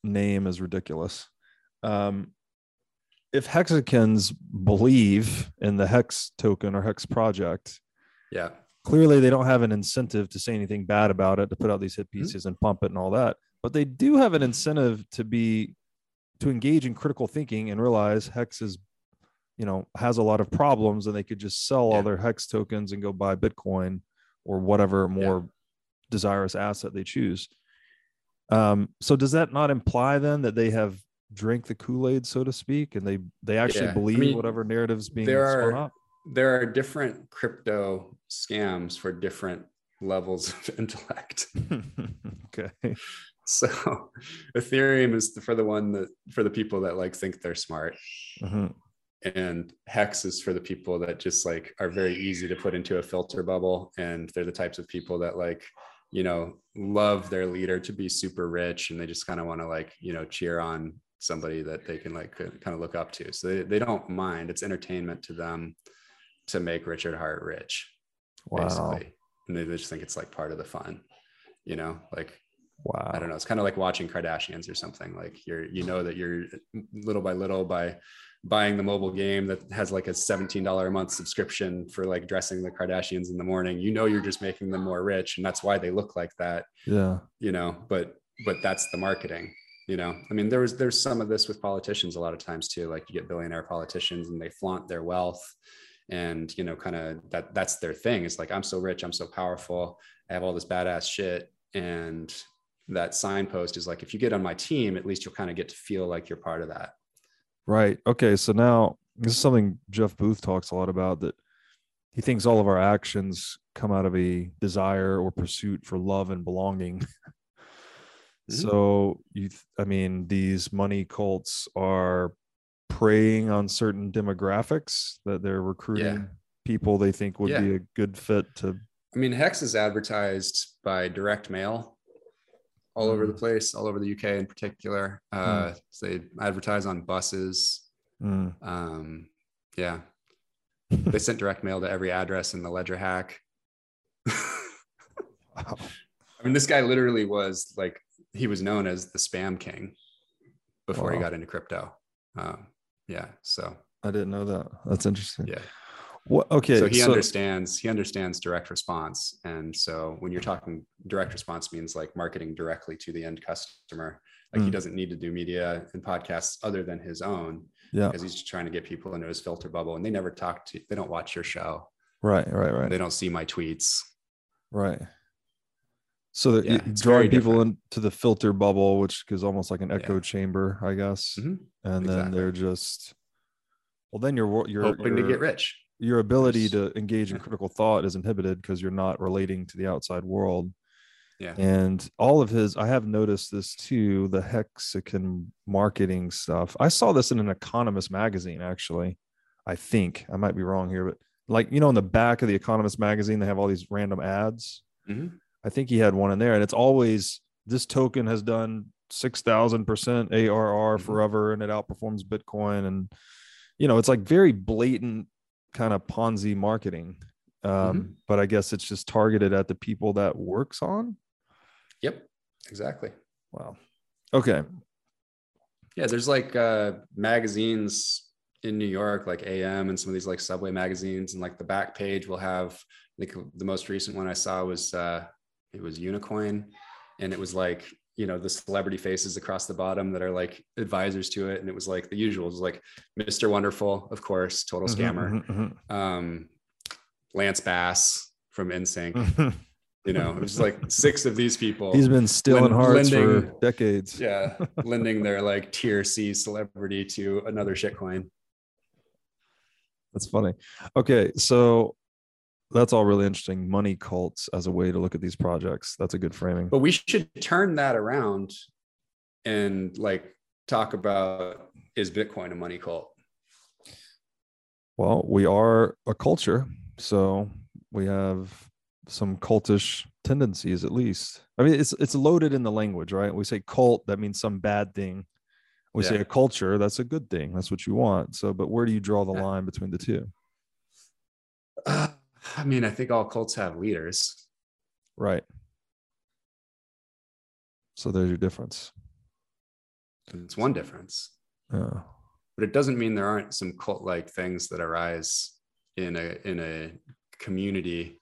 name is ridiculous um if hexicans believe in the hex token or hex project yeah. clearly they don't have an incentive to say anything bad about it to put out these hit Mhm. pieces and pump it and all that but they do have an incentive to be to engage in critical thinking and realize hex is you know has a lot of problems and they could just sell Yeah. all their hex tokens and go buy bitcoin or whatever more desirous asset they choose um so does that not imply then that they have drank the kool-aid so to speak and they they actually Yeah. I believe mean, whatever narratives being there spun are- up There are different crypto scams for different levels of intellect. okay So Ethereum is for the one that for the people that like think they're smart. Mhm. And Hex is for the people that just like are very easy to put into a filter bubble. And they're the types of people that like, you know, love their leader to be super rich and they just kind of want to like, you know, cheer on somebody that they can like kind of look up to. So they, they don't mind. It's entertainment to them to make Richard Heart rich wow basically. And they just think it's like part of the fun, you know, like wow I don't know. It's kind of like watching Kardashians or something. Like you're, you know, that you're little by little by buying the mobile game that has like a $17 a month subscription for like dressing the Kardashians in the morning. You know, you're just making them more rich, and that's why they look like that. yeah You know, but but that's the marketing. You know, I mean, there was there's some of this with politicians a lot of times too. Like you get billionaire politicians and they flaunt their wealth, and you know kind of that that's their thing it's like i'm so rich i'm so powerful i have all this badass shit and that signpost is like if you get on my team at least you'll kind of get to feel like you're part of that Right. Okay. So now this is something Jeff Booth talks a lot about that he thinks all of our actions come out of a desire or pursuit for love and belonging. Mhm. So you, th- I mean, these money cults are preying on certain demographics that they're recruiting people they think would Yeah. be a good fit to. i mean hex is advertised by direct mail all over the place all over the uk in particular uh so they advertise on buses Mm, um yeah they sent direct mail to every address in the ledger hack wow. I mean, this guy literally was like he was known as the spam king before he got into crypto. Um, yeah, so I didn't know that. That's interesting. yeah, What? Okay. so he understands he understands direct response, and so when you're talking direct response means like marketing directly to the end customer. Like he Mm. doesn't need to do media and podcasts other than his own yeah. because he's just trying to get people into his filter bubble, and they never talk to, they don't watch your show, Right. Right. Right. they don't see my tweets. Right. So that Yeah, drawing people into the filter bubble, which is almost like an echo Yeah. chamber, I guess. Mhm, And then they're just, well, then your wor- your Hoping to get rich. your ability Yes. to engage in critical thought is inhibited because you're not relating to the outside world. Yeah. And all of his, I have noticed this too, the Hexagon marketing stuff. I saw this in an Economist magazine, actually. I think I might be wrong here, but like, you know, in the back of the Economist magazine, they have all these random ads. Mhm. I think he had one in there, and it's always this token has done six thousand percent ARR Mhm. forever, and it outperforms Bitcoin, and you know it's like very blatant kind of Ponzi marketing. Um, But I guess it's just targeted at the people that works on. Yep, exactly. Wow. Okay. Yeah, there's like uh, magazines in New York, like AM and some of these like subway magazines, and like the back page will have. I think the most recent one I saw was uh, it was Unicoin, and it was like you know the celebrity faces across the bottom that are like advisors to it, and it was like the usual, it was like Mr. Wonderful, of course, total Mhm, scammer, mhm, um, Lance Bass from NSYNC. You know, it was like six of these people. He's been stealing Lend- hearts for decades. yeah, lending their like tier C celebrity to another shitcoin. That's funny. Okay, so that's all really interesting. Money cults as a way to look at these projects. That's a good framing. But we should turn that around and like talk about is Bitcoin a money cult? Well, we are a culture, so we have some cultish tendencies at least. I mean, it's it's loaded in the language, right? We say cult, that means some bad thing. We say a culture, that's a good thing. That's what you want. So, but where do you draw the Yeah. line between the two? Uh, I mean, I think all cults have leaders. Right. So there's your difference. It's one difference, Yeah. but it doesn't mean there aren't some cult-like things that arise in a in a community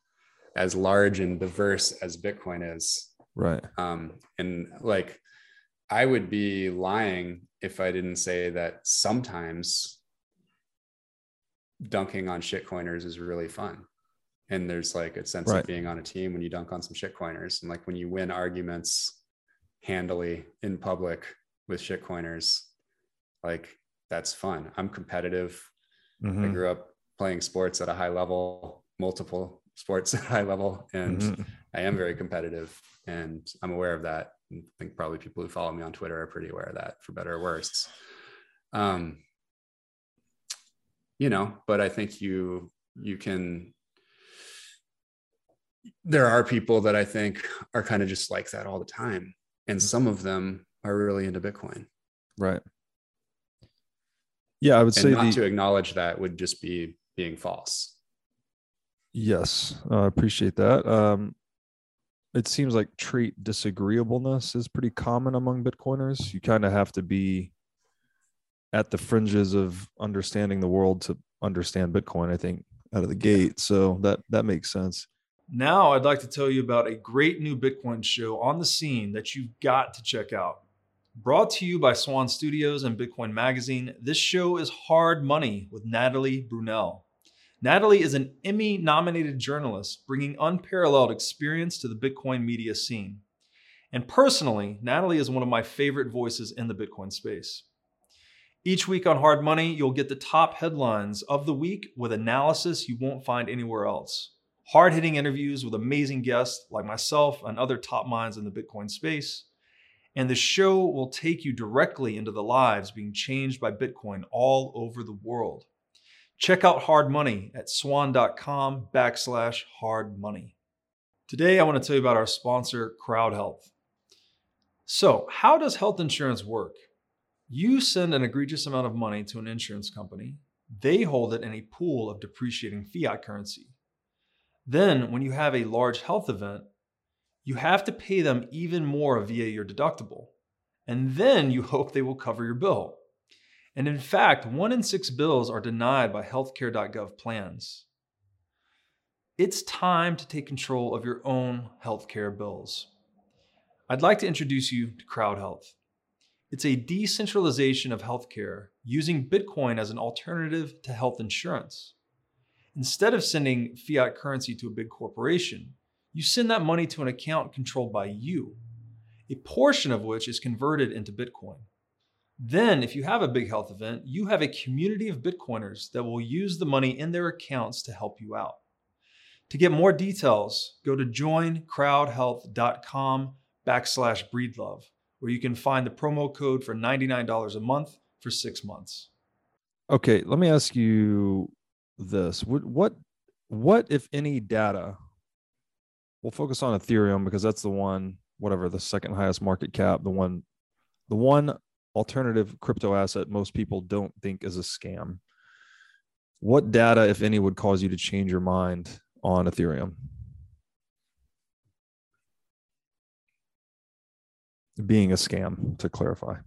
as large and diverse as Bitcoin is. Right. um, and like i would be lying if i didn't say that sometimes dunking on shitcoiners is really fun and there's like a sense Right. of being on a team when you dunk on some shitcoiners and like when you win arguments handily in public with shitcoiners like that's fun i'm competitive i Mhm. grew up playing sports at a high level multiple sports at a high level and Mhm. I am very competitive and I'm aware of that. I think probably people who follow me on Twitter are pretty aware of that for better or worse. Um, you know, but I think you you can there are people that I think are kind of just like that all the time. And some of them are really into Bitcoin. Right. Yeah, I would say not the, to acknowledge that would just be being false. Yes, I appreciate that. Um, it seems like trait disagreeableness is pretty common among Bitcoiners. You kind of have to be at the fringes of understanding the world to understand Bitcoin. I think out of the gate, so that that makes sense. Now, I'd like to tell you about a great new Bitcoin show on the scene that you've got to check out. Brought to you by Swan Studios and Bitcoin Magazine, this show is Hard Money with Natalie Brunell. Natalie is an Emmy nominated journalist bringing unparalleled experience to the Bitcoin media scene. And personally, Natalie is one of my favorite voices in the Bitcoin space. Each week on Hard Money, you'll get the top headlines of the week with analysis you won't find anywhere else. Hard hitting interviews with amazing guests like myself and other top minds in the Bitcoin space. And the show will take you directly into the lives being changed by Bitcoin all over the world. Check out Hard Money at swan.com backslash hard money. Today, I want to tell you about our sponsor, Crowd Health. So, how does health insurance work? You send an egregious amount of money to an insurance company, they hold it in a pool of depreciating fiat currency. Then, when you have a large health event, you have to pay them even more via your deductible. And then you hope they will cover your bill. And in fact, one in six bills are denied by healthcare.gov plans. It's time to take control of your own healthcare bills. I'd like to introduce you to Crowd Health. It's a decentralization of healthcare using Bitcoin as an alternative to health insurance. Instead of sending fiat currency to a big corporation, you send that money to an account controlled by you, a portion of which is converted into Bitcoin. Then, if you have a big health event, you have a community of Bitcoiners that will use the money in their accounts to help you out. To get more details, go to joincrowdhealth.com backslash breedlove, where you can find the promo code for $99 a month for six months. Okay, let me ask you this. What what what if any data we'll focus on Ethereum because that's the one, whatever, the second highest market cap, the one, the one alternative crypto asset most people don't think is a scam. What data, if any, would cause you to change your mind on Ethereum? Being a scam, to clarify.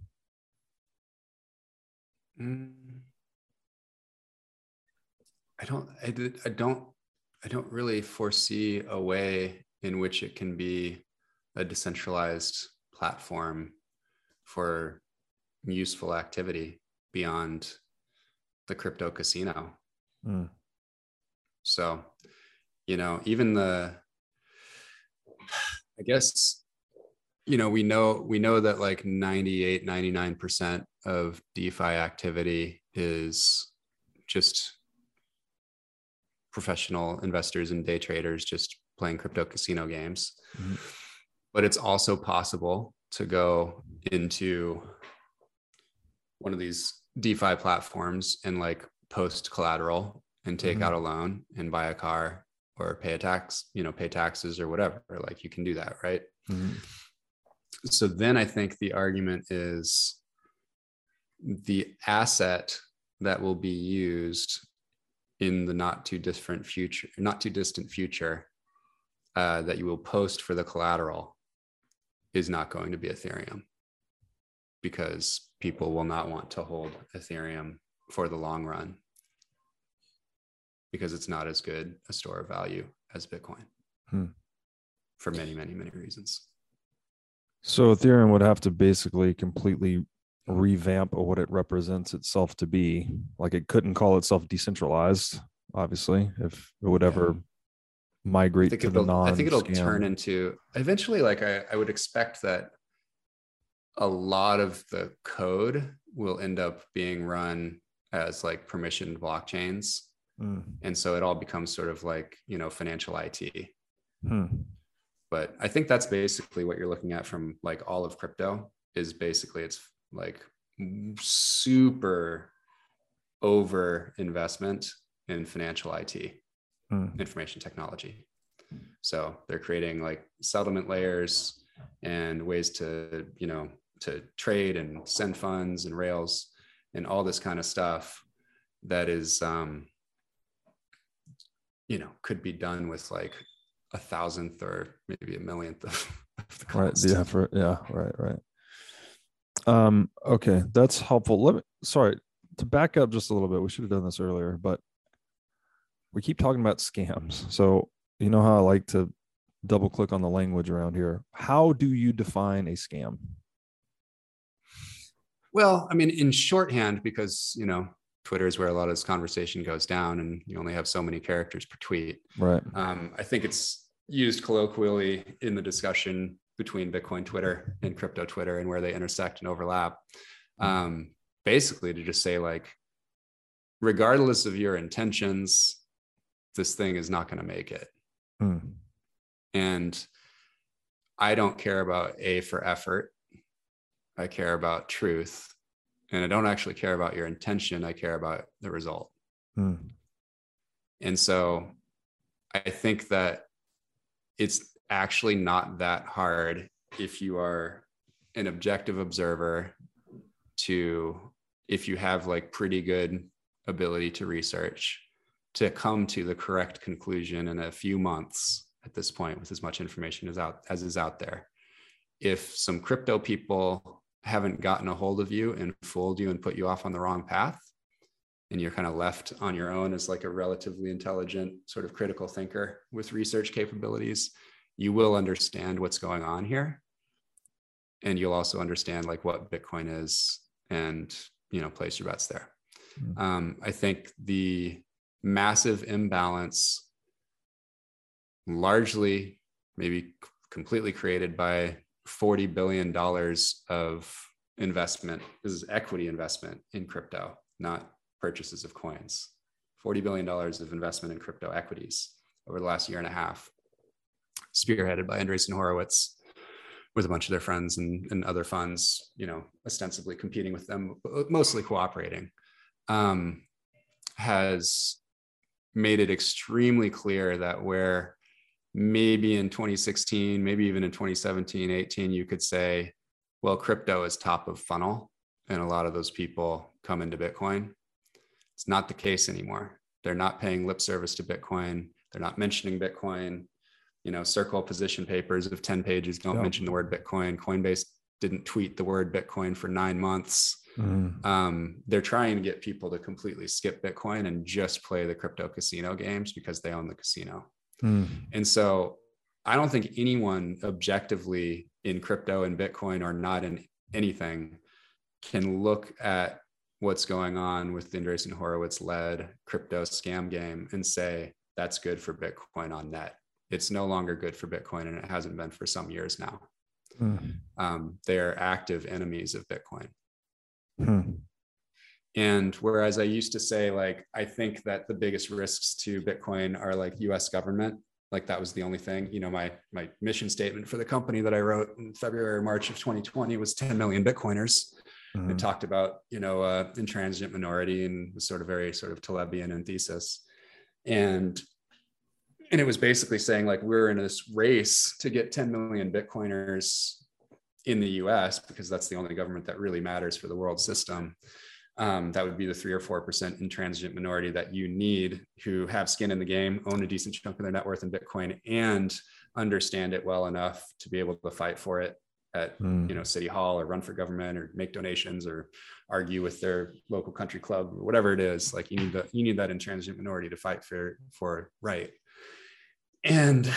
Mm. I don't. I, did, I don't. I don't really foresee a way in which it can be a decentralized platform for useful activity beyond the crypto casino. Mm. So, you know, even the, I guess, you know, we know, we know that like 98, 99% of DeFi activity is just professional investors and day traders just playing crypto casino games. Mm-hmm. But it's also possible to go into one of these DeFi platforms and like post collateral and take mm-hmm. out a loan and buy a car or pay a tax, you know, pay taxes or whatever. Like you can do that, right? Mm-hmm. So then I think the argument is the asset that will be used in the not too different future, not too distant future uh, that you will post for the collateral is not going to be Ethereum because people will not want to hold Ethereum for the long run because it's not as good a store of value as Bitcoin hmm. for many, many, many reasons. So Ethereum would have to basically completely revamp of what it represents itself to be. Like it couldn't call itself decentralized, obviously, if it would ever migrate to the non. I think it'll turn into eventually. Like I, I would expect that a lot of the code will end up being run as like permissioned blockchains, mm. and so it all becomes sort of like you know financial IT. Hmm. But I think that's basically what you're looking at from like all of crypto is basically it's like super over investment in financial IT mm. information technology. So they're creating like settlement layers and ways to, you know, to trade and send funds and rails and all this kind of stuff that is um you know could be done with like a thousandth or maybe a millionth of, of the cost. right the effort yeah right right um okay that's helpful let me sorry to back up just a little bit we should have done this earlier but we keep talking about scams. So, you know how I like to double click on the language around here. How do you define a scam? Well, I mean, in shorthand, because, you know, Twitter is where a lot of this conversation goes down, and you only have so many characters per tweet. Right. Um, I think it's used colloquially in the discussion between Bitcoin Twitter and crypto Twitter and where they intersect and overlap. Um, basically, to just say, like, regardless of your intentions, this thing is not going to make it. Hmm. And I don't care about A for effort. I care about truth. And I don't actually care about your intention. I care about the result. Hmm. And so I think that it's actually not that hard if you are an objective observer to if you have like pretty good ability to research to come to the correct conclusion in a few months at this point with as much information as out as is out there. If some crypto people haven't gotten a hold of you and fooled you and put you off on the wrong path and you're kind of left on your own as like a relatively intelligent sort of critical thinker with research capabilities you will understand what's going on here. And you'll also understand like what bitcoin is and you know place your bets there. Mm. um, i think the massive imbalance largely maybe completely created by 40 billion dollars of investment this is equity investment in crypto not purchases of coins. 40 billion dollars of investment in crypto equities over the last year and a half spearheaded by Andreessen Horowitz with a bunch of their friends and, and other funds, you know, ostensibly competing with them, mostly cooperating, um, has made it extremely clear that where maybe in 2016, maybe even in 2017, 18, you could say, well, crypto is top of funnel. And a lot of those people come into Bitcoin. It's not the case anymore. They're not paying lip service to Bitcoin. They're not mentioning Bitcoin you know, circle position papers of 10 pages don't Yeah. mention the word Bitcoin. Coinbase didn't tweet the word Bitcoin for nine months. Hmm. Um, they're trying to get people to completely skip Bitcoin and just play the crypto casino games because they own the casino. Hmm. And so I don't think anyone objectively in crypto and Bitcoin or not in anything can look at what's going on with the Andreessen Horowitz led crypto scam game and say that's good for Bitcoin on net. It's no longer good for Bitcoin and it hasn't been for some years now. Hmm. Um, they're active enemies of Bitcoin. Hmm. And whereas I used to say, like, I think that the biggest risks to Bitcoin are like US government, like that was the only thing. You know, my my mission statement for the company that I wrote in February or March of 2020 was 10 million Bitcoiners. Hmm. It talked about, you know, uh, intransigent minority and was sort of very sort of Talebian in thesis. And and it was basically saying like we're in this race to get 10 million Bitcoiners in the US because that's the only government that really matters for the world system. Um, that would be the three or four percent intransigent minority that you need who have skin in the game, own a decent chunk of their net worth in Bitcoin, and understand it well enough to be able to fight for it at Hmm. you know city hall or run for government or make donations or argue with their local country club or whatever it is. Like you need that you need that intransigent minority to fight for for right. And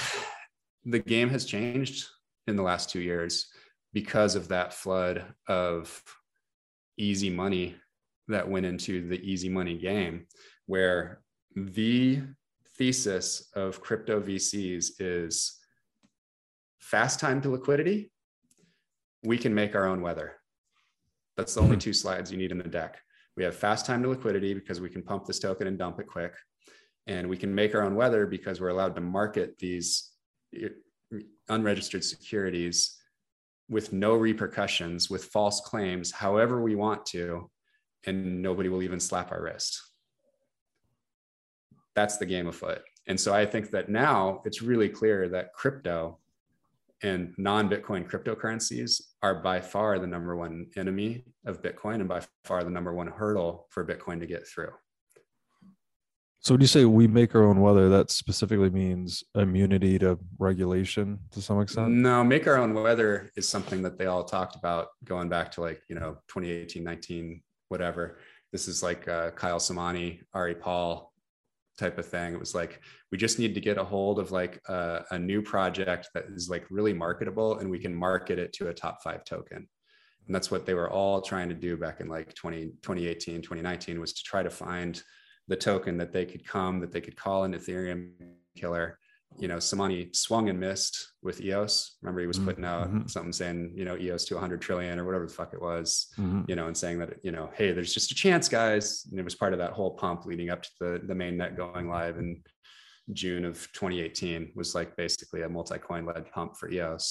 the game has changed in the last two years because of that flood of easy money that went into the easy money game, where the thesis of crypto VCs is fast time to liquidity. We can make our own weather. That's the only hmm. two slides you need in the deck. We have fast time to liquidity because we can pump this token and dump it quick. And we can make our own weather because we're allowed to market these eh, unregistered securities with no repercussions, with false claims, however we want to, and nobody will even slap our wrist. That's the game afoot. And so I think that now it's really clear that crypto and non-Bitcoin cryptocurrencies are by far the number one enemy of Bitcoin and by far the number one hurdle for Bitcoin to get through. So when you say we make our own weather, that specifically means immunity to regulation to some extent. No, make our own weather is something that they all talked about going back to like, you know, 2018, 19, whatever. This is like uh, Kyle Samani, Ari Paul type of thing. It was like, we just need to get a hold of like a, a new project that is like really marketable and we can market it to a top five token. and that's what they were all trying to do back in like 20, 2018 2019 was to try to find the token that they could come that they could call an ethereum killer you know samani swung and missed with eos remember he was putting out Mhm. something saying you know eos to 100 trillion or whatever the fuck it was Mhm. you know and saying that you know hey there's just a chance guys and it was part of that whole pump leading up to the the main net going live in june of 2018 was like basically a Multicoin led pump for eos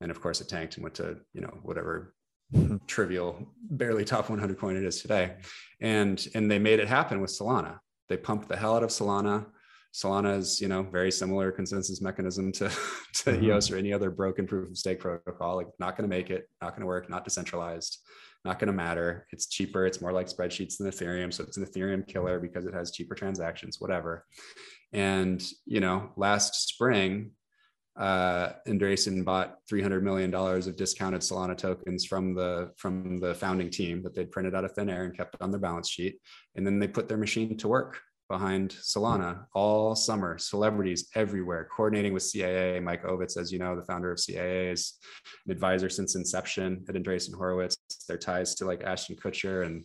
and of course it tanked and went to you know whatever. trivial barely top 100 coin it is today. And and they made it happen with solana. They pumped the hell out of solana. Solana is you know very similar consensus mechanism to to Mhm. eos or any other broken proof of stake protocol. Like not going to make it not going to work not decentralized not going to matter. It's cheaper it's more like spreadsheets than ethereum. So it's an ethereum killer because it has cheaper transactions whatever. And you know last spring uh, Andreessen bought $300 million of discounted Solana tokens from the from the founding team that they'd printed out of thin air and kept on their balance sheet. And then they put their machine to work behind Solana all summer. Celebrities everywhere, coordinating with CAA. Mike Ovitz, as you know, the founder of CAA, is an advisor since inception at Andreessen Horowitz. Their ties to like Ashton Kutcher and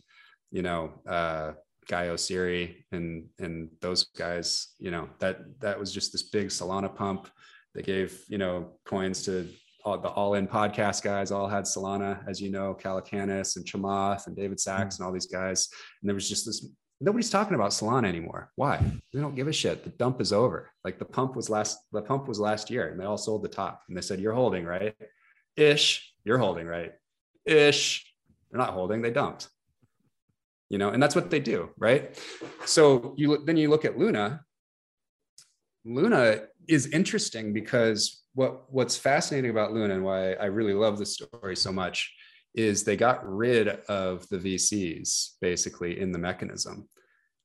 you know uh, Guy Oseary and and those guys. You know that that was just this big Solana pump they gave you know coins to all the all in podcast guys. All had solana as you know calacanis and chamath and david sacks mm-hmm. and all these guys. And there was just this nobody's talking about solana anymore. Why? They don't give a shit. The dump is over. Like the pump was last the pump was last year and they all sold the top and they said you're holding right? Ish you're holding right? Ish. They're not holding. They dumped. You know and that's what they do right? So you then you look at luna Luna is interesting because what what's fascinating about Luna and why I really love the story so much is they got rid of the VCs basically in the mechanism.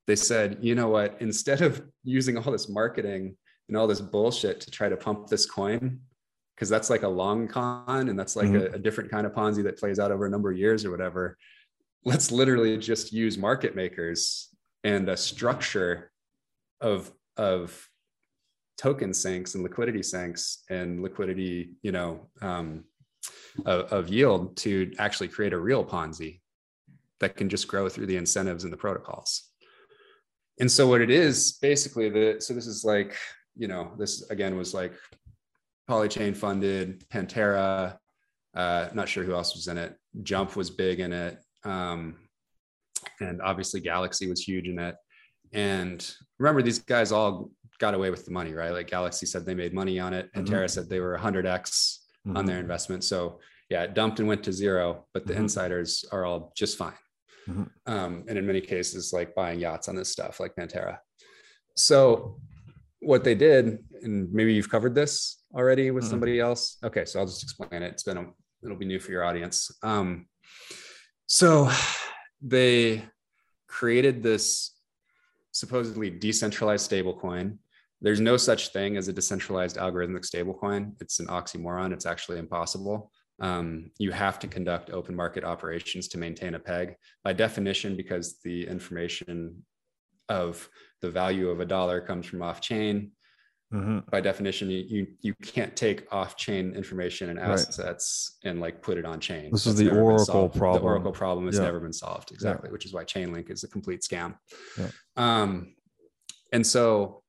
They said, you know what, instead of using all this marketing and all this bullshit to try to pump this coin, because that's like a long con and that's like Mhm. a, a different kind of Ponzi that plays out over a number of years or whatever. Let's literally just use market makers and a structure of of token sinks and liquidity sinks and liquidity, you know, um, of, of yield to actually create a real Ponzi that can just grow through the incentives and the protocols. And so what it is basically the so this is like, you know, this again was like Polychain funded, Pantera, uh, not sure who else was in it. Jump was big in it. Um, and obviously Galaxy was huge in it. And remember, these guys all got away with the money, right? Like Galaxy said they made money on it. Mhm. Terra said they were 100x on Mhm. their investment. So yeah, it dumped and went to zero, but the Mhm. insiders are all just fine. Mhm. Um, and in many cases, like buying yachts on this stuff, like Pantera. So what they did, and maybe you've covered this already with Mhm. somebody else. Okay, so I'll just explain it. It's been a, it'll be new for your audience. Um, so they created this supposedly decentralized stablecoin. There's no such thing as a decentralized algorithmic stablecoin. It's an oxymoron. It's actually impossible. Um, you have to conduct open market operations to maintain a peg by definition, because the information of the value of a dollar comes from off chain. Mhm. By definition, you, you you can't take off chain information and Right. assets and like put it on chain. This is the Oracle problem. The Oracle problem has Yeah. never been solved exactly, which is why Chainlink is a complete scam. Yeah. Um, and so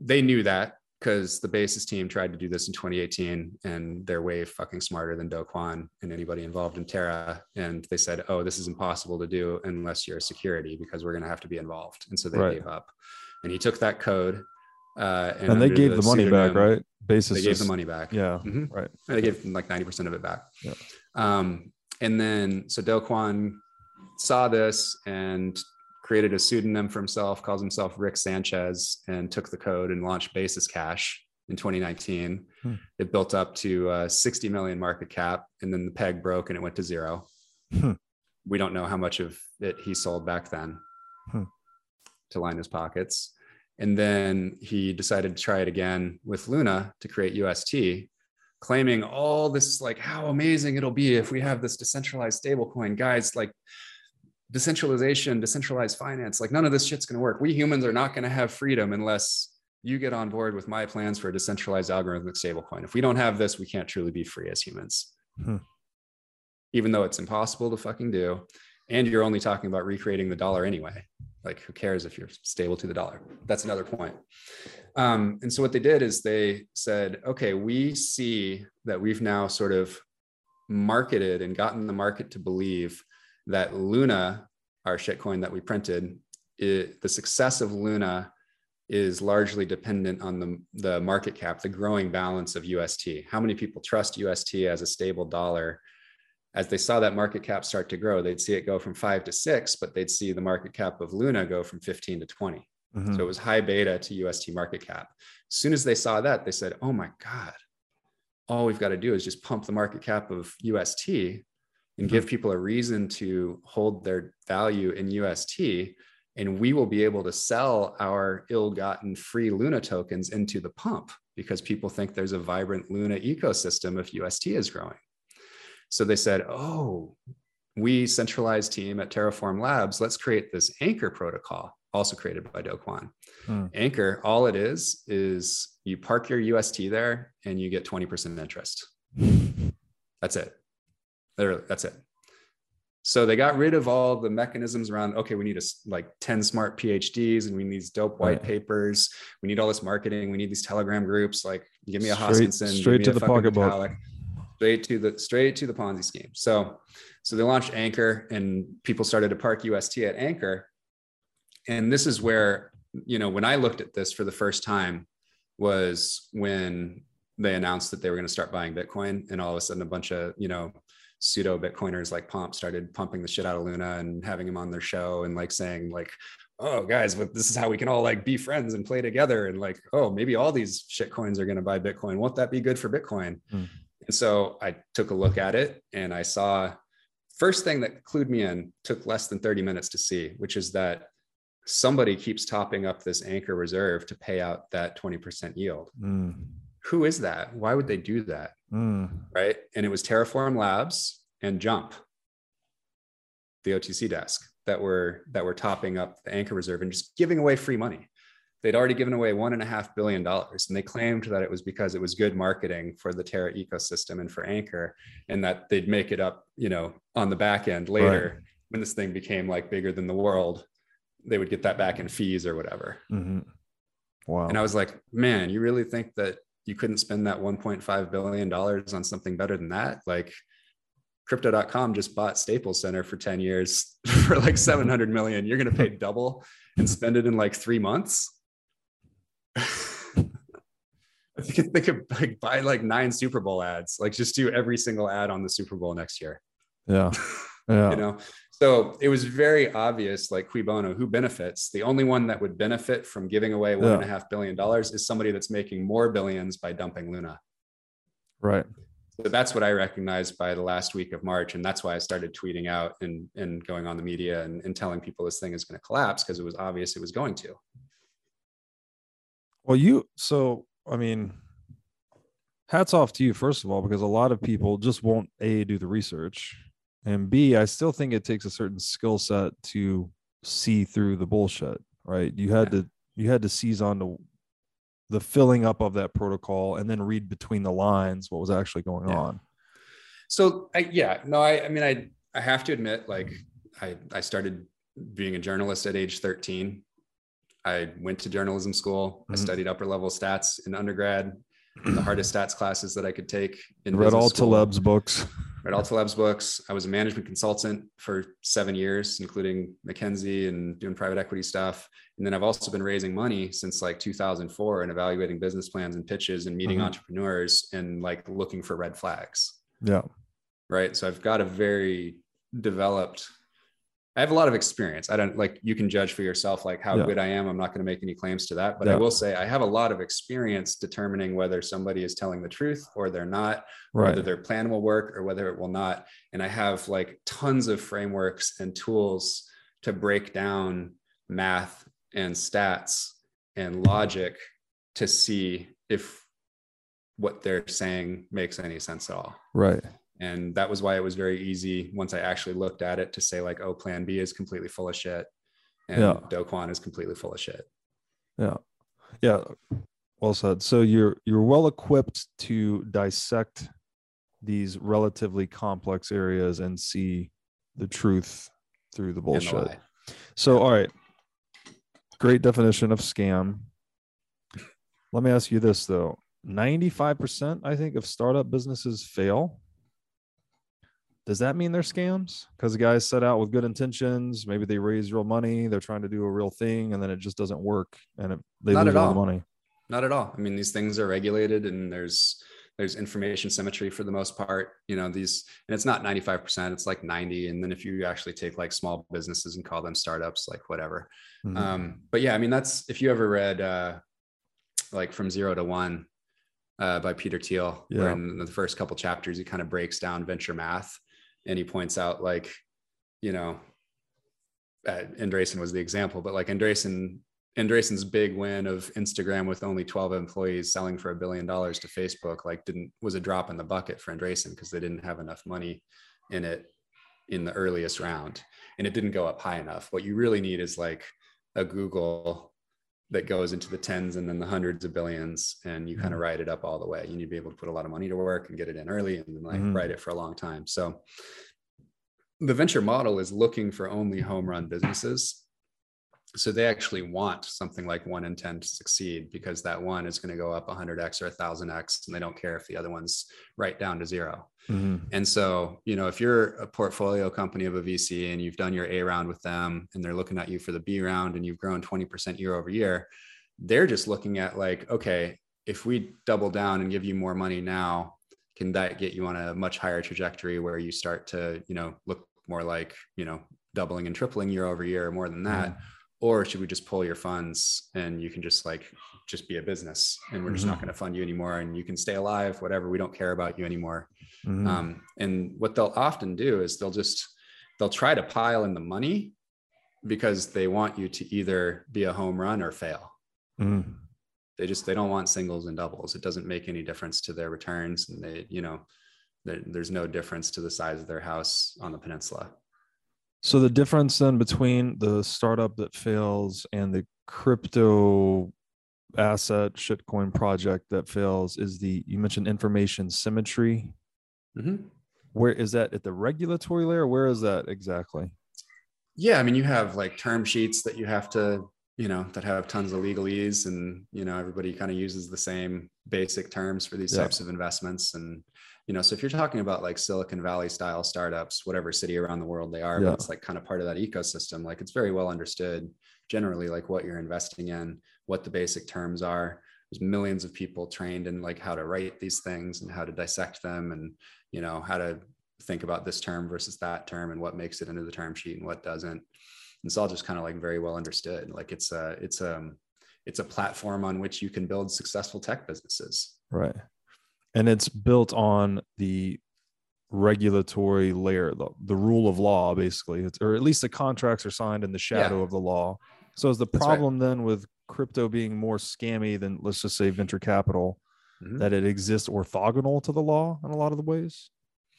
they knew that because the basis team tried to do this in 2018 and they're way fucking smarter than Do Kwon and anybody involved in Terra. And they said, oh, this is impossible to do unless you're a security because we're going to have to be involved. And so they Right. gave up. And he took that code. Uh, And, they gave the, money back, right? Basis. They gave is- the money back. Yeah. Mhm. Right. And they gave them like 90% of it back. Yeah. Um, and then so Do Kwon saw this and created a pseudonym for himself, calls himself Rick Sanchez, and took the code and launched Basis Cash in 2019. Hmm. It built up to uh, 60 million market cap, and then the peg broke and it went to zero. Hmm. We don't know how much of it he sold back then Hmm. to line his pockets. And then he decided to try it again with Luna to create UST, claiming all this like how amazing it'll be if we have this decentralized stablecoin. Guys, like decentralization, decentralized finance, like none of this shit's gonna work. We humans are not gonna have freedom unless you get on board with my plans for a decentralized algorithmic stablecoin. If we don't have this, we can't truly be free as humans. Hmm. even though it's impossible to fucking do. And you're only talking about recreating the dollar anyway. Like, who cares if you're stable to the dollar? That's another point. Um, and so, what they did is they said, okay, we see that we've now sort of marketed and gotten the market to believe that Luna, our shitcoin that we printed, it, the success of Luna is largely dependent on the, the market cap, the growing balance of UST. How many people trust UST as a stable dollar? As they saw that market cap start to grow, they'd see it go from five to six, but they'd see the market cap of Luna go from 15 to 20. Mm-hmm. So it was high beta to UST market cap. As soon as they saw that, they said, oh my God, all we've got to do is just pump the market cap of UST and mm-hmm. give people a reason to hold their value in UST and we will be able to sell our ill-gotten free luna tokens into the pump because people think there's a vibrant luna ecosystem if ust is growing. So they said oh we centralized team at terraform labs. Let's create this anchor protocol also created by do kwon hmm. anchor all it is is you park your ust there and you get 20% interest. That's it Literally, that's it so they got rid of all the mechanisms around, okay, we need a, like 10 smart PhDs and we need these dope white right. papers. We need all this marketing. We need these telegram groups. Like give me a straight, Hoskinson, straight to the pocketbook. Straight to the straight to the Ponzi scheme. So so they launched Anchor and people started to park UST at Anchor. And this is where, you know, when I looked at this for the first time was when they announced that they were going to start buying Bitcoin and all of a sudden a bunch of, you know, pseudo Bitcoiners like Pomp started pumping the shit out of Luna and having him on their show and like saying like, oh guys, but this is how we can all like be friends and play together. And like, oh, maybe all these shit coins are going to buy Bitcoin. Won't that be good for Bitcoin? Mm. And so I took a look at it and I saw first thing that clued me in took less than 30 minutes to see, which is that somebody keeps topping up this anchor reserve to pay out that 20% yield. Mm who is that? Why would they do that? Mm. Right. And it was Terraform Labs and Jump, the OTC desk that were that were topping up the anchor reserve and just giving away free money. They'd already given away one and a half billion dollars, and they claimed that it was because it was good marketing for the Terra ecosystem and for Anchor, and that they'd make it up, you know, on the back end later right. when this thing became like bigger than the world. They would get that back in fees or whatever. Mm-hmm. Wow. And I was like, man, you really think that you couldn't spend that 1.5 billion dollars on something better than that like crypto.com just bought staples center for 10 years for like 700 million you're going to pay double and spend it in like three months I think they could like buy like nine Super Bowl ads, like just do every single ad on the Super Bowl next year. Yeah. Yeah. you know, so it was very obvious, like cui bono, who benefits. The only one that would benefit from giving away one yeah. and a half billion dollars is somebody that's making more billions by dumping Luna. Right. So that's what I recognized by the last week of March. And that's why I started tweeting out and, and going on the media and, and telling people this thing is going to collapse because it was obvious it was going to. Well, you, so, I mean, hats off to you, first of all, because a lot of people just won't A, do the research and b i still think it takes a certain skill set to see through the bullshit right you had yeah. to you had to seize on to the filling up of that protocol and then read between the lines what was actually going yeah. on so I, yeah no I, I mean i i have to admit like i i started being a journalist at age 13 i went to journalism school mm-hmm. i studied upper level stats in undergrad the hardest stats classes that i could take in read all school. taleb's books read all Taleb's books. I was a management consultant for seven years, including McKinsey and doing private equity stuff. And then I've also been raising money since like 2004 and evaluating business plans and pitches and meeting mm-hmm. entrepreneurs and like looking for red flags. Yeah. Right. So I've got a very developed I have a lot of experience. I don't like you can judge for yourself like how yeah. good I am. I'm not going to make any claims to that, but yeah. I will say I have a lot of experience determining whether somebody is telling the truth or they're not, right. whether their plan will work or whether it will not. And I have like tons of frameworks and tools to break down math and stats and logic to see if what they're saying makes any sense at all. Right and that was why it was very easy once i actually looked at it to say like oh plan b is completely full of shit and yeah. do is completely full of shit yeah yeah well said so you're you're well equipped to dissect these relatively complex areas and see the truth through the bullshit. So, all right. Great definition of scam. Let me ask you this though 95%, I think, of startup businesses fail. Does that mean they're scams? Because the guys set out with good intentions. Maybe they raise real money. They're trying to do a real thing and then it just doesn't work and it, they Not lose at all the money. Not at all. I mean, these things are regulated and there's there's information symmetry for the most part. You know, these and it's not 95%, it's like 90. And then if you actually take like small businesses and call them startups, like whatever. Mhm. Um, but yeah, I mean, that's if you ever read uh like from zero to one uh by Peter Thiel, where Yeah. in the first couple chapters he kind of breaks down venture math and he points out like, you know, uh, Andreessen was the example, but like Andreessen Andreessen's big win of Instagram with only 12 employees selling for a billion dollars to Facebook, like didn't was a drop in the bucket for Andreessen because they didn't have enough money in it in the earliest round and it didn't go up high enough. What you really need is like a Google that goes into the tens and then the hundreds of billions and you kind of ride it up all the way. You need to be able to put a lot of money to work and get it in early and then like Mhm. ride it for a long time. So the venture model is looking for only home run businesses so they actually want something like one in 10 to succeed because that one is going to go up 100x or 1000x and they don't care if the other one's right down to zero. Mhm. and so you know if you're a portfolio company of a vc and you've done your a round with them and they're looking at you for the b round and you've grown 20% year over year they're just looking at like okay if we double down and give you more money now can that get you on a much higher trajectory where you start to you know look more like you know doubling and tripling year over year or more than that or should we just pull your funds and you can just like just be a business and we're just not Mhm. going to fund you anymore and you can stay alive whatever we don't care about you anymore Mhm. um, and what they'll often do is they'll just they'll try to pile in the money because they want you to either be a home run or fail Mhm. they just they don't want singles and doubles it doesn't make any difference to their returns and they you know there's no difference to the size of their house on the peninsula So the difference then between the startup that fails and the crypto asset shitcoin project that fails is the you mentioned information symmetry. Mhm. Where is that at the regulatory layer? Where is that exactly? yeah i mean you have like term sheets that you have to you know that have tons of legalese and you know everybody kind of uses the same basic terms for these Yeah. types of investments and you know so if you're talking about like silicon valley style startups whatever city around the world they are Yeah. but it's like kind of part of that ecosystem like it's very well understood generally like what you're investing in what the basic terms are there's millions of people trained in like how to write these things and how to dissect them and you know how to think about this term versus that term and what makes it into the term sheet and what doesn't it's all just kind of like very well understood like it's a it's a it's a platform on which you can build successful tech businesses Right. And it's built on the regulatory layer, the, the rule of law, basically. It's, or at least the contracts are signed in the shadow of the law. So is the That's right. problem then with crypto being more scammy than let's just say venture capital Mhm. that it exists orthogonal to the law in a lot of the ways?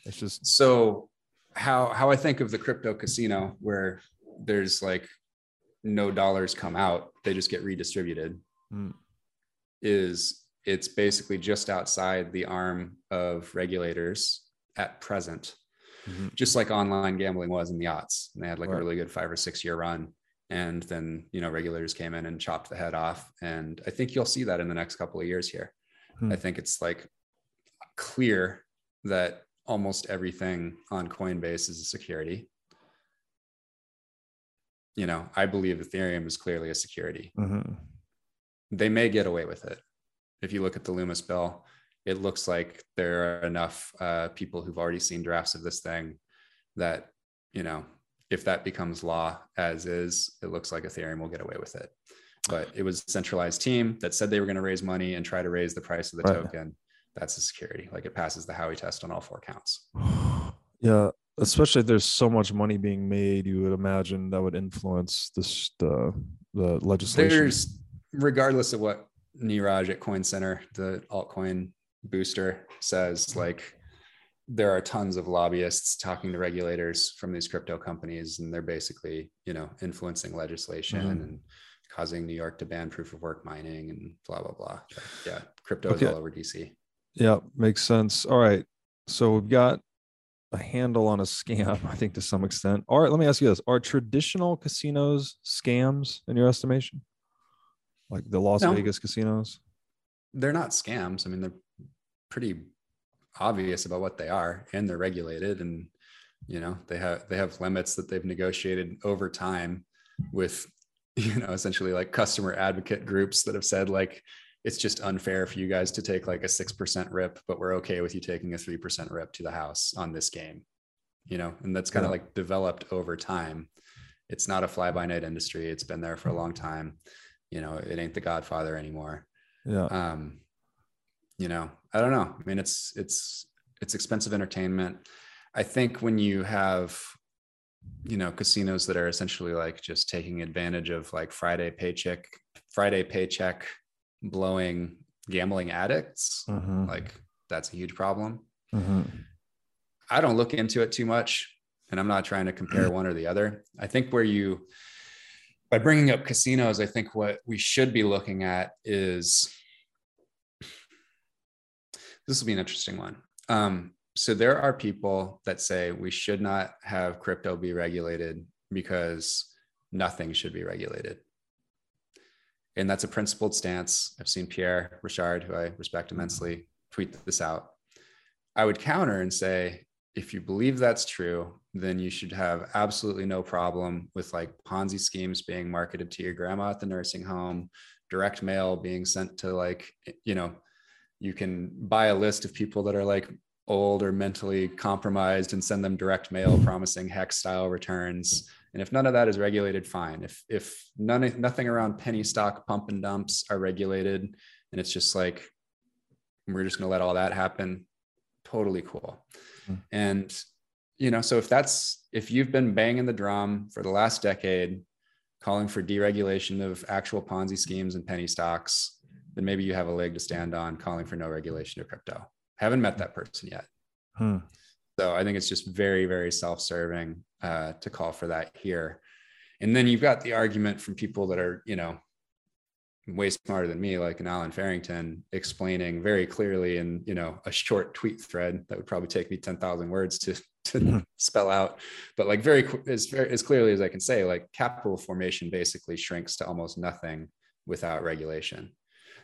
It's just so how how i think of the crypto casino where there's like no dollars come out they just get redistributed Mm. is it's basically just outside the arm of regulators at present Mhm. just like online gambling was in the aughts and they had like Right. a really good five or six year run and then you know regulators came in and chopped the head off and i think you'll see that in the next couple of years here Hmm. i think it's like clear that almost everything on coinbase is a security you know i believe ethereum is clearly a security Mhm. they may get away with it. If you look at the Lummis bill, it looks like there are enough uh, people who've already seen drafts of this thing that, you know, if that becomes law as is, it looks like Ethereum will get away with it. But it was a centralized team that said they were going to raise money and try to raise the price of the Right. token. That's a security. Like it passes the Howey test on all four counts. yeah especially if there's so much money being made you would imagine that would influence this the the legislation There's, regardless of what Neeraj at Coin Center, the altcoin booster, says, like there are tons of lobbyists talking to regulators from these crypto companies, and they're basically, you know, influencing legislation Mhm. and causing New York to ban proof of work mining and blah blah blah. Yeah, crypto Okay. is all over DC. Yeah, makes sense. All right. so we've got a handle on a scam, I think, to some extent. All right, let me ask you this: Are traditional casinos scams in your estimation? Like the Las No. Vegas casinos? they're not scams. I mean, they're pretty obvious about what they are, and they're regulated, and you know they have they have limits that they've negotiated over time with you know essentially like customer advocate groups that have said like it's just unfair for you guys to take like a six percent rip, but we're okay with you taking a three percent rip to the house on this game. You know, and that's kind of Yeah. like developed over time. It's not a fly by night industry. It's been there for a long time. You know, it ain't the Godfather anymore Yeah. um you know i don't know i mean it's it's it's expensive entertainment i think when you have you know casinos that are essentially like just taking advantage of like friday paycheck friday paycheck blowing gambling addicts Mhm, like that's a huge problem mhm. I don't look into it too much, and I'm not trying to compare one or the other. I think where you, by bringing up casinos, I think what we should be looking at is this will be an interesting one. Um, so there are people that say we should not have crypto be regulated because nothing should be regulated. And that's a principled stance. I've seen Pierre Rochard, who I respect immensely, tweet this out. I would counter and say, if you believe that's true, then you should have absolutely no problem with like Ponzi schemes being marketed to your grandma at the nursing home, direct mail being sent to like, you know, you can buy a list of people that are like old or mentally compromised and send them direct mail promising hex style returns. And if none of that is regulated, fine. If if none nothing around penny stock pump and dumps are regulated and it's just like we're just gonna let all that happen, totally cool. Hmm. And you know, so if that's if you've been banging the drum for the last decade, calling for deregulation of actual Ponzi schemes and penny stocks, then maybe you have a leg to stand on calling for no regulation of crypto. Haven't met that person yet. Hmm. So I think it's just very, very self-serving uh, to call for that here. And then you've got the argument from people that are, you know, way smarter than me, like an Allen Farrington, explaining very clearly in, you know, a short tweet thread that would probably take me 10,000 words to, to spell out, but like very, as, very, as clearly as I can say, like capital formation basically shrinks to almost nothing without regulation.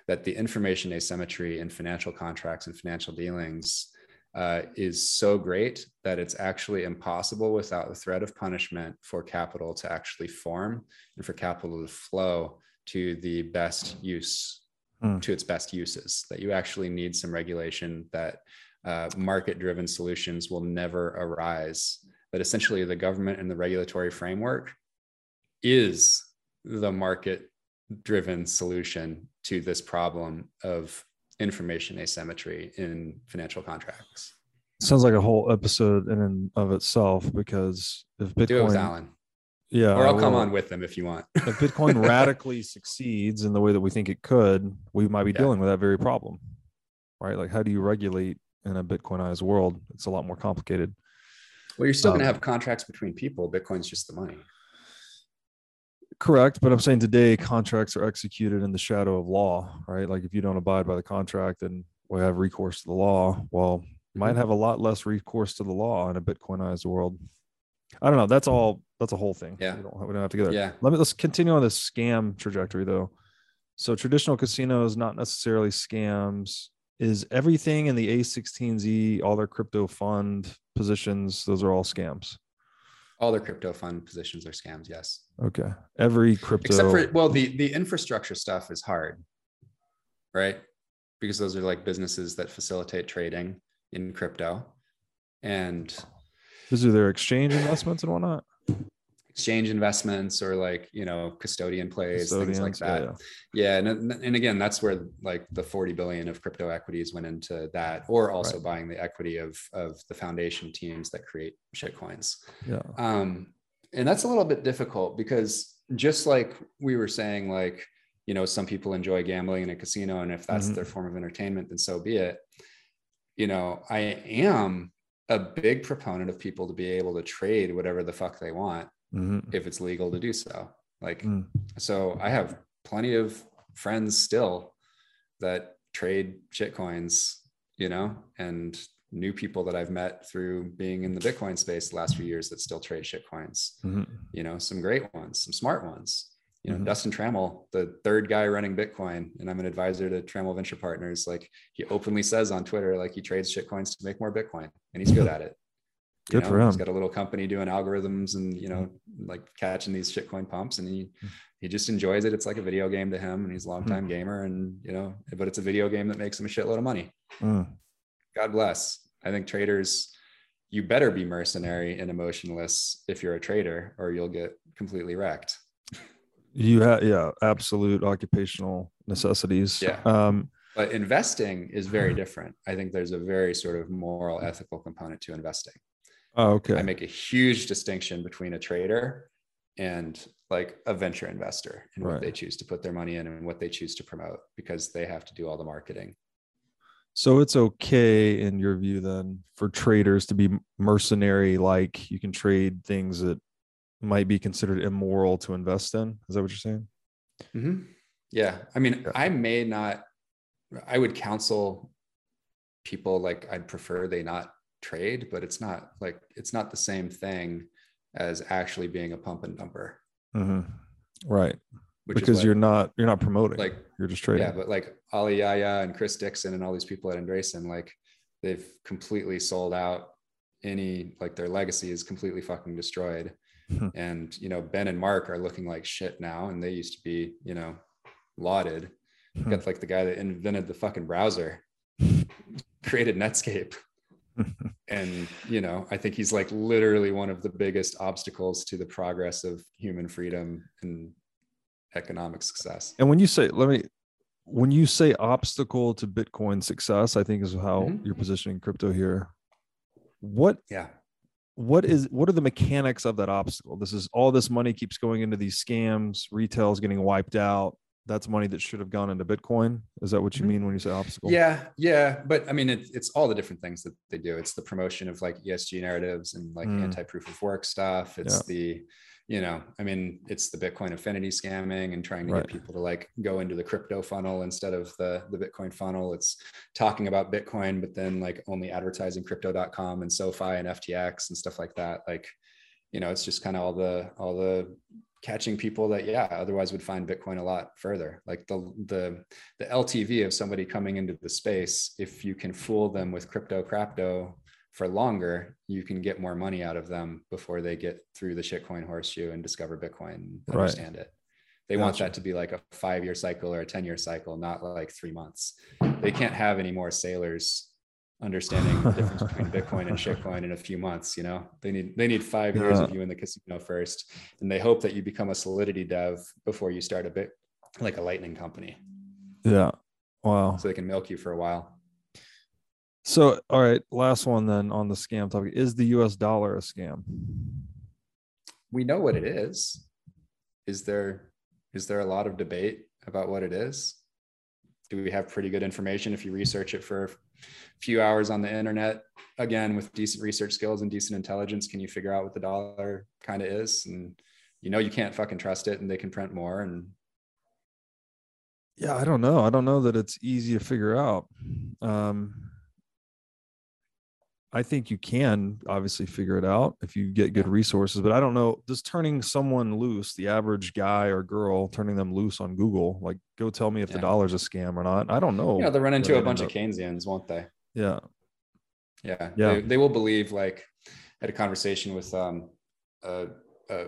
That the information asymmetry in financial contracts and financial dealings uh, is so great that it's actually impossible without the threat of punishment for capital to actually form and for capital to flow to the best use Hmm. to its best uses that you actually need some regulation that uh, market driven solutions will never arise that essentially the government and the regulatory framework is the market driven solution to this problem of information asymmetry in financial contracts Sounds like a whole episode in and of itself because if Bitcoin, do it with allen yeah, or i'll come on with them if you want if Bitcoin radically succeeds in the way that we think it could, we might be Yeah. dealing with that very problem, right? Like, how do you regulate in a Bitcoinized world? It's a lot more complicated. well you're still going Um, to have contracts between people bitcoin's just the money Correct, but I'm saying today contracts are executed in the shadow of law, right? Like if you don't abide by the contract, then we have recourse to the law. Well, might Mhm. have a lot less recourse to the law in a Bitcoinized world. I don't know. That's all. That's a whole thing. Yeah. we don't, we don't have to get there. yeah Let me let's continue on this scam trajectory though. So traditional casinos, not necessarily scams. Is everything in the A16Z, all their crypto fund positions, those are all scams. All their crypto fund positions are scams yes Okay. Every crypto except for well the the infrastructure stuff is hard right because those are like businesses that facilitate trading in crypto and these are their exchange investments and whatnot. Exchange investments or like you know custodian plays things like Custodians, yeah, that yeah. yeah, and, and again that's where like the 40 billion of crypto equities went into that or also buying the equity of of the foundation teams that create shitcoins Yeah. um, and that's a little bit difficult because just like we were saying like you know some people enjoy gambling in a casino and if that's Mhm. their form of entertainment then so be it you know i am a big proponent of people to be able to trade whatever the fuck they want Mhm. if it's legal to do so like Mm. so i have plenty of friends still that trade shitcoins you know and new people that I've met through being in the Bitcoin space the last few years that still trade shit coins. Mm-hmm. You know, some great ones, some smart ones. You know, Mhm. Dustin Trammell, the third guy running Bitcoin, and I'm an advisor to Trammell Venture Partners. Like he openly says on Twitter, like he trades shit coins to make more Bitcoin, and he's good at it. Good for He's him. got a little company doing algorithms and you know, like catching these shitcoin pumps, and he he just enjoys it. It's like a video game to him, and he's a longtime gamer, and you know, but it's a video game that makes him a shitload of money. Mm. God bless. I think traders, you better be mercenary and emotionless if you're a trader, or you'll get completely wrecked. You have yeah, absolute occupational necessities. Yeah. Um, But investing is very different. I think there's a very sort of moral, ethical component to investing. Oh, okay. I make a huge distinction between a trader and like a venture investor and Right. what they choose to put their money in and what they choose to promote because they have to do all the marketing. So it's okay in your view then for traders to be mercenary, like you can trade things that might be considered immoral to invest in. Is that what you're saying? Mhm. Yeah. I mean, Yeah. I may not, I would counsel people like I'd prefer they not trade, but it's not like, it's not the same thing as actually being a pump and dumper. Mhm. Right. Which because is you're not you're not promoting. like, you're just trading. yeah, but like Ali Yahya and Chris Dixon and all these people at Andreessen, like they've completely sold out any, like their legacy is completely fucking destroyed. Hmm. and, you know, Ben and Mark are looking like shit now. And they used to be, you know, lauded. Hmm. got like the guy that invented the fucking browser, created Netscape. And, you know, I think he's like literally one of the biggest obstacles to the progress of human freedom and economic success. And when you say, let me, when you say obstacle to Bitcoin success, I think is how Mhm. you're positioning crypto here. What Yeah. what is what are the mechanics of that obstacle? This is all this money keeps going into these scams. Retail is getting wiped out. That's money that should have gone into Bitcoin. Is that what you Mhm. mean when you say obstacle? Yeah, yeah, but I mean, it, it's all the different things that they do. It's the promotion of like ESG narratives and like Mm. anti-proof of work stuff. It's Yeah. the, you know, I mean, it's the Bitcoin affinity scamming and trying to Right. get people to like go into the crypto funnel instead of the the Bitcoin funnel. It's talking about Bitcoin, but then like only advertising crypto.com and SoFi and FTX and stuff like that. Like, you know, it's just kind of all the all the catching people that yeah otherwise would find bitcoin a lot further. Like the the the ltv of somebody coming into the space if you can fool them with crypto crapto for longer you can get more money out of them before they get through the shitcoin horseshoe and discover bitcoin and Right. understand it. They want that to be like a five year cycle or a 10 year cycle not like three months. They can't have any more Saylors understanding the difference between bitcoin and shitcoin in a few months you know they need they need five years of you in the casino first and they hope that you become a solidity dev before you start a bit like a lightning company Yeah. Wow. so they can milk you for a while So, all right, last one then on the scam topic. Is the US dollar a scam? we know what it is is there is there a lot of debate about what it is do we have pretty good information if you research it for few hours on the internet again with decent research skills and decent intelligence can you figure out what the dollar kind of is and you know you can't fucking trust it and they can print more and Yeah, I don't know. I don't know that it's easy to figure out. Um, I think you can obviously figure it out if you get good resources, but I don't know. Just turning someone loose, the average guy or girl, turning them loose on Google, like go tell me if the dollar's a scam or not. I don't know. know they'll run into a bunch of keynesians won't they Yeah. yeah Yeah. They, they will believe like I had a conversation with um a, a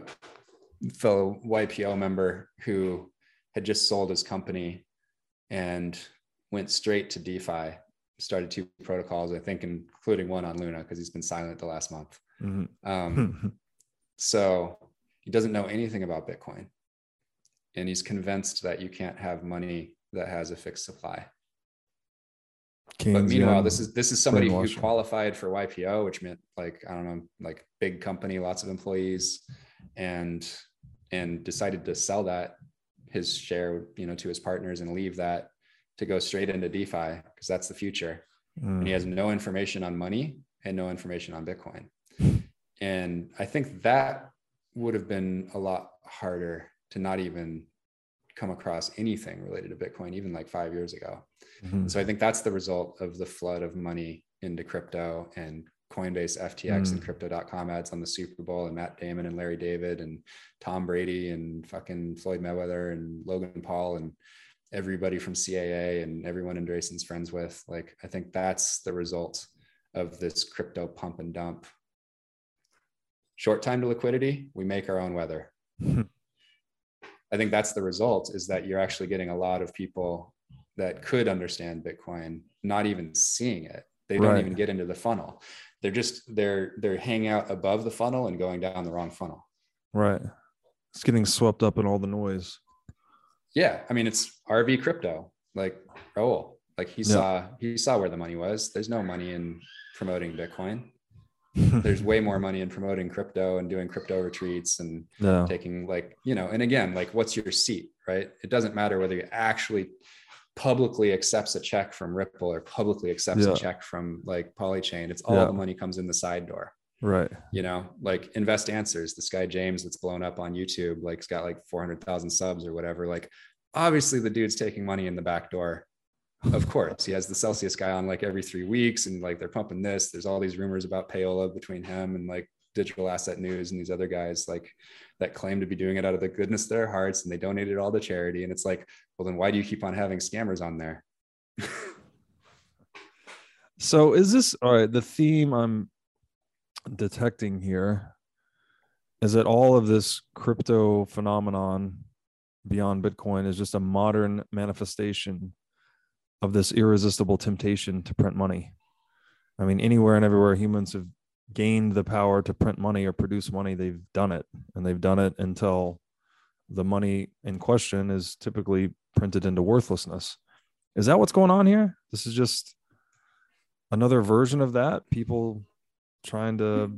fellow ypo member who had just sold his company and went straight to defi started two protocols i think including one on luna because he's been silent the last month. Mhm. um, so he doesn't know anything about bitcoin and he's convinced that you can't have money that has a fixed supply. But meanwhile, this is this is somebody who qualified for YPO, which meant like I don't know, like big company, lots of employees, and and decided to sell that his share, you know, to his partners and leave that to go straight into DeFi because that's the future. Mm. And he has no information on money and no information on Bitcoin. And I think that would have been a lot harder to not even come across anything related to Bitcoin, even like five years ago. Mhm. So I think that's the result of the flood of money into crypto and Coinbase, FTX, and crypto.com ads on the Super Bowl and Matt Damon and Larry David and Tom Brady and fucking Floyd Mayweather and Logan Paul and everybody from CAA and everyone Andreessen's friends with. Like, I think that's the result of this crypto pump and dump. Short time to liquidity, we make our own weather. I think that's the result is that you're actually getting a lot of people that could understand Bitcoin, not even seeing it. They don't even get into the funnel. They're just they're they're hanging out above the funnel and going down the wrong funnel. Right. It's getting swept up in all the noise. Yeah, I mean it's RV crypto. Like Raoul, like he Yeah. saw he saw where the money was. There's no money in promoting Bitcoin. There's way more money in promoting crypto and doing crypto retreats and yeah. taking like you know and again like what's your seat right it doesn't matter whether you actually publicly accepts a check from ripple or publicly accepts Yeah. a check from like polychain it's all Yeah. the money comes in the side door Right. you know like invest answers this guy james that's blown up on youtube like he's got like 400000 subs or whatever like obviously the dude's taking money in the back door of course he has the celsius guy on like every three weeks and like they're pumping this there's all these rumors about payola between him and like digital asset news and these other guys like that claim to be doing it out of the goodness of their hearts and they donated all to charity and it's like well then why do you keep on having scammers on there So is this all right? The theme I'm detecting here is that all of this crypto phenomenon beyond Bitcoin is just a modern manifestation of this irresistible temptation to print money. I mean, anywhere and everywhere humans have gained the power to print money or produce money, they've done it. And they've done it until the money in question is typically printed into worthlessness. Is that what's going on here? This is just another version of that people trying to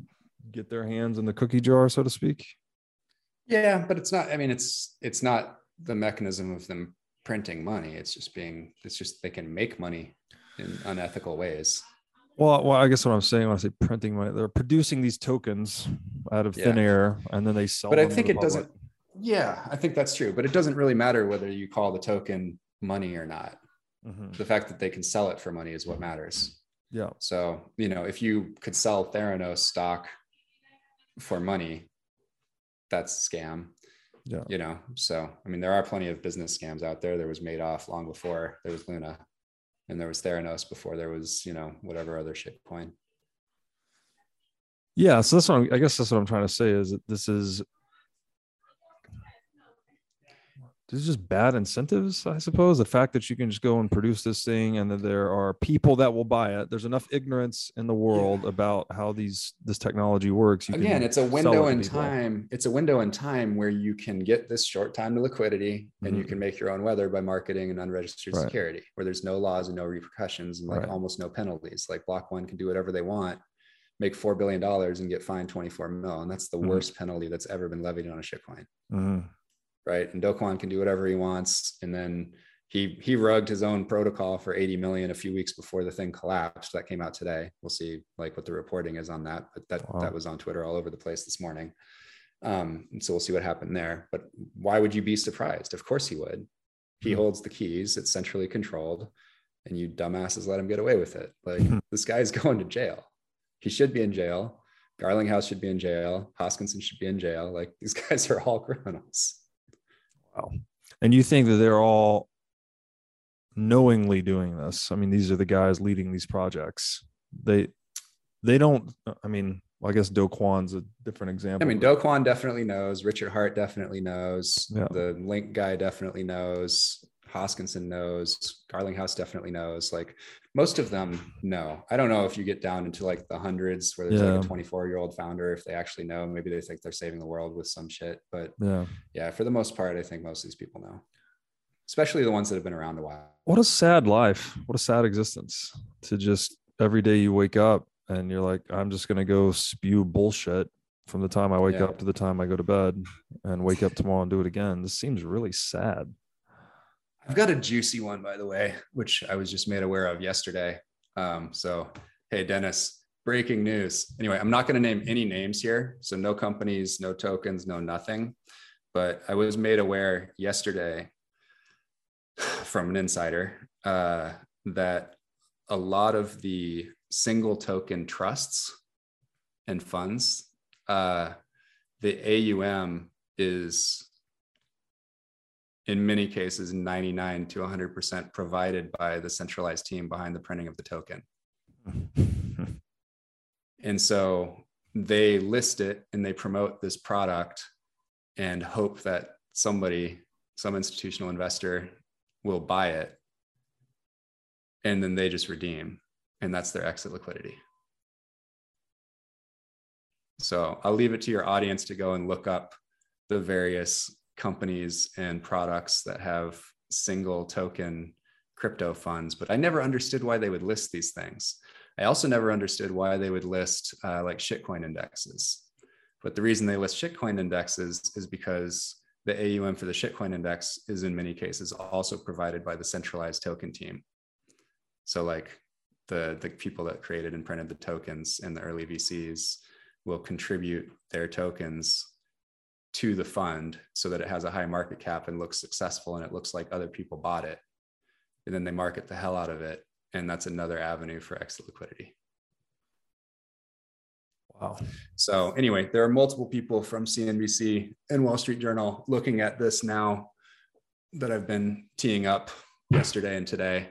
get their hands in the cookie jar so to speak Yeah, but it's not. I mean, it's it's not the mechanism of them printing money. It's just being. It's just they can make money in unethical ways. well, well i guess what i'm saying when i say printing money they're producing these tokens out of thin Yeah. air and then they sell But I think it public. doesn't. Yeah, I think that's true. But it doesn't really matter whether you call the token money or not. Mhm. The fact that they can sell it for money is what matters. Yeah So you know, if you could sell Theranos stock for money, that's a scam. Yeah. You know, so I mean, there are plenty of business scams out there. There was Madoff long before there was Luna, and there was Theranos before there was you know whatever other shit coin. yeah so that's what I'm, i guess that's what i'm trying to say is that this is this is just bad incentives i suppose the fact that you can just go and produce this thing and that there are people that will buy it there's enough ignorance in the world about how these this technology works you Again, it's a window it in time. It's a window in time where you can get this short time to liquidity and you Mhm. can make your own weather by marketing an unregistered Right. security where there's no laws and no repercussions and like Right. almost no penalties. Like Block One can do whatever they want, make $4 billion and get fined 24 mil. And that's the Mhm. worst penalty that's ever been levied on a shitcoin. Mhm. Right. And Do Kwon can do whatever he wants. And then he he rugged his own protocol for 80 million a few weeks before the thing collapsed. That came out today. We'll see like what the reporting is on that. But that Wow. that was on Twitter all over the place this morning. Um, and so we'll see what happened there. But why would you be surprised? Of course he would. He Hmm. holds the keys, it's centrally controlled, and you dumbasses let him get away with it. Like Hmm. this guy's going to jail. He should be in jail. Garlinghouse should be in jail. Hoskinson should be in jail. Like these guys are all criminals. Wow. And you think that they're all knowingly doing this? I mean, these are the guys leading these projects. They they don't I mean, I guess Do Kwon's a different example. I mean, Do Kwon definitely knows. Richard Heart definitely knows. Yeah. The Link guy definitely knows. Hoskinson knows. Garlinghouse definitely knows. Like most of them know. I don't know if you get down into like the hundreds where there's like a 24 year old founder, if they actually know, maybe they think they're saving the world with some shit. But yeah. yeah, for the most part, I think most of these people know, especially the ones that have been around a while. What a sad life. What a sad existence to just every day you wake up and you're like, I'm just gonna go spew bullshit from the time I wake Yeah. up to the time I go to bed and wake up tomorrow and do it again. This seems really sad. I've got a juicy one, by the way, which I was just made aware of yesterday. Um, so, hey, Dennis, breaking news. Anyway, I'm not going to name any names here. So, no companies, no tokens, no nothing. But I was made aware yesterday from an insider uh, that a lot of the single token trusts and funds, uh, the AUM is in many cases 99 to 100% provided by the centralized team behind the printing of the token. and so they list it and they promote this product and hope that somebody, some institutional investor will buy it. And then they just redeem, and that's their exit liquidity. So I'll leave it to your audience to go and look up the various companies and products that have single token crypto funds, but I never understood why they would list these things. I also never understood why they would list uh, like shitcoin indexes. But the reason they list shitcoin indexes is because the AUM for the shitcoin index is in many cases also provided by the centralized token team. So like the, the people that created and printed the tokens in the early VCs will contribute their tokens to the fund so that it has a high market cap and looks successful and it looks like other people bought it. And then they market the hell out of it. And that's another avenue for exit liquidity. Wow. So, anyway, there are multiple people from CNBC and Wall Street Journal looking at this now that I've been teeing up yesterday and today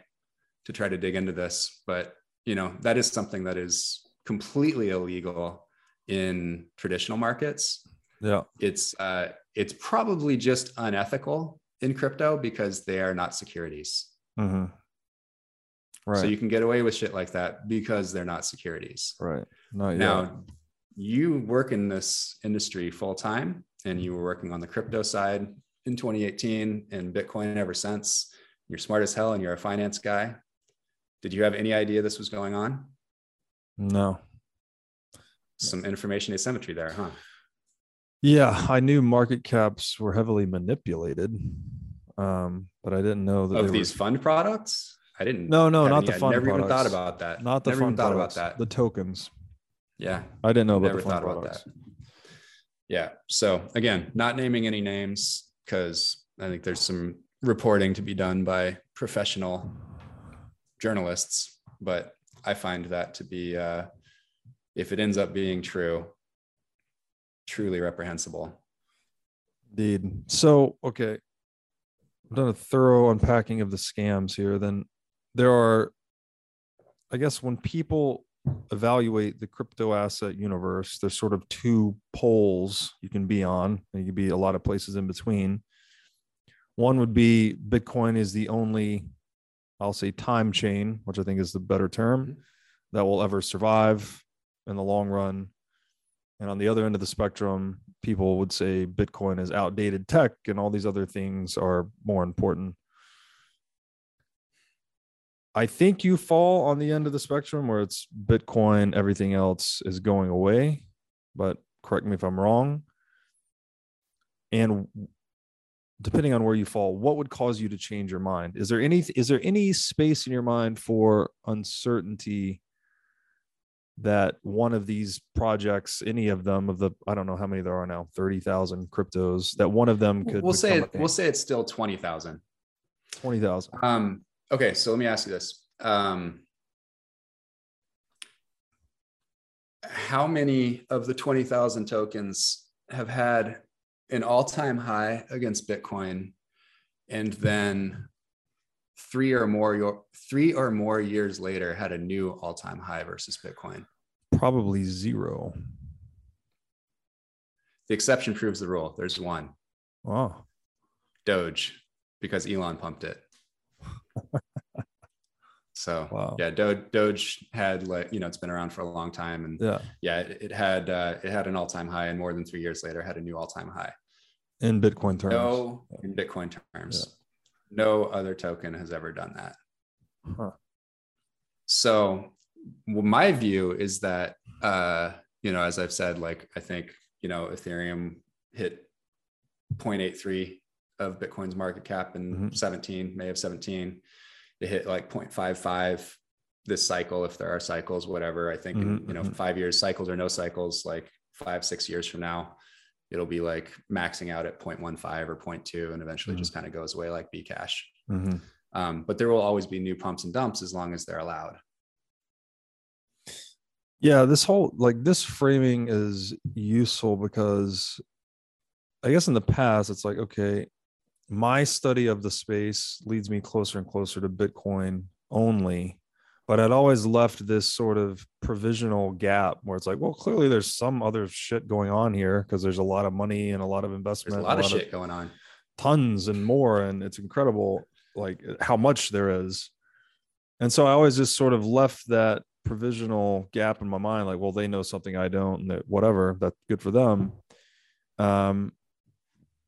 to try to dig into this. But, you know, that is something that is completely illegal in traditional markets yeah. It's uh, it's probably just unethical in crypto because they are not securities. Mm-hmm. Right. So you can get away with shit like that because they're not securities. Right. Not now, you work in this industry full time and you were working on the crypto side in 2018 and Bitcoin ever since. You're smart as hell and you're a finance guy. Did you have any idea this was going on? No. Some information asymmetry there, huh? Yeah, I knew market caps were heavily manipulated, um, but I didn't know that of these were... fund products. I didn't. No, no, not the fund. Never products. even thought about that. Not the never fund. thought products, about that. The tokens. Yeah, I didn't know about never the fund thought products. about that. Yeah. So again, not naming any names because I think there's some reporting to be done by professional journalists, but I find that to be, uh, if it ends up being true, truly reprehensible. Indeed. So, okay. I've done a thorough unpacking of the scams here. Then there are, I guess, when people evaluate the crypto asset universe, there's sort of two poles you can be on, and you can be a lot of places in between. One would be Bitcoin is the only, I'll say, time chain, which I think is the better term, mm-hmm. that will ever survive in the long run. And on the other end of the spectrum, people would say Bitcoin is outdated tech and all these other things are more important. I think you fall on the end of the spectrum where it's Bitcoin, everything else is going away. But correct me if I'm wrong. And depending on where you fall, what would cause you to change your mind? Is there any is there any space in your mind for uncertainty that one of these projects, any of them of the, I don't know how many there are now, 30,000 cryptos, that one of them could, we'll say, it, we'll say it's still 20,000. 20,000. Um, okay. So let me ask you this. Um, how many of the 20,000 tokens have had an all-time high against Bitcoin and then three or more three or more years later had a new all-time high versus bitcoin? Probably zero. The exception proves the rule. There's one. Wow doge because elon pumped it. So wow. yeah doge, doge had like you know it's been around for a long time. And yeah. yeah it, it had uh, it had an all-time high and more than three years later had a new all-time high. In bitcoin terms. No in bitcoin terms. Yeah no other token has ever done that. Huh. So well, my view is that uh, you know, as I've said, like I think you know, Ethereum hit 0.83 of Bitcoin's market cap in mm-hmm. 17, May of 17. It hit like 0.55 this cycle, if there are cycles, whatever. I think mm-hmm. in, you know, mm-hmm. five years, cycles or no cycles, like five, six years from now, it'll be like maxing out at 0.15 or 0.2 and eventually mm-hmm. just kind of goes away like Bcash. Mm-hmm. Um, but there will always be new pumps and dumps as long as they're allowed. Yeah, this whole like this framing is useful because I guess in the past it's like okay, my study of the space leads me closer and closer to Bitcoin only, but I'd always left this sort of provisional gap where it's like, well, clearly there's some other shit going on here because there's a lot of money and a lot of investment, There's a lot of shit going on. tons and more and it's incredible like how much there is. And so i always just sort of left that provisional gap in my mind like well they know something i don't and that whatever that's good for them. Um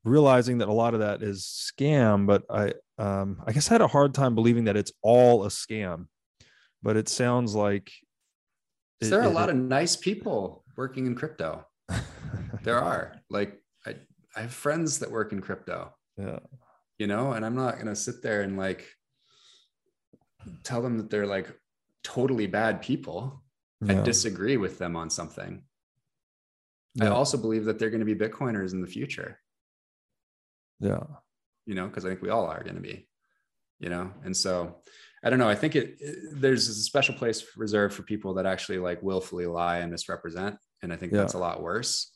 realizing that a lot of that is scam but i um i guess i had a hard time believing that it's all a scam but it sounds like Is there a lot of nice people working in crypto? There are. Like I, I have friends that work in crypto, yeah you know, and I'm not gonna sit there and like tell them that they're like totally bad people. I yeah, disagree with them on something. I also believe that they're going to be Bitcoiners in the future, yeah you know, because I think we all are going to be, you know, and so I don't know. I think it, it- there's a special place reserved for people that actually like willfully lie and misrepresent, and I think Yeah. that's a lot worse.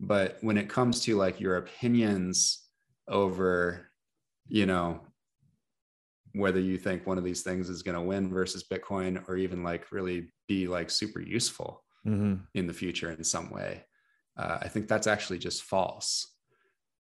But when it comes to like your opinions over, you know, whether you think one of these things is going to win versus Bitcoin, or even like really be like super useful, hmm in the future in some way. Uh, I think that's actually just false.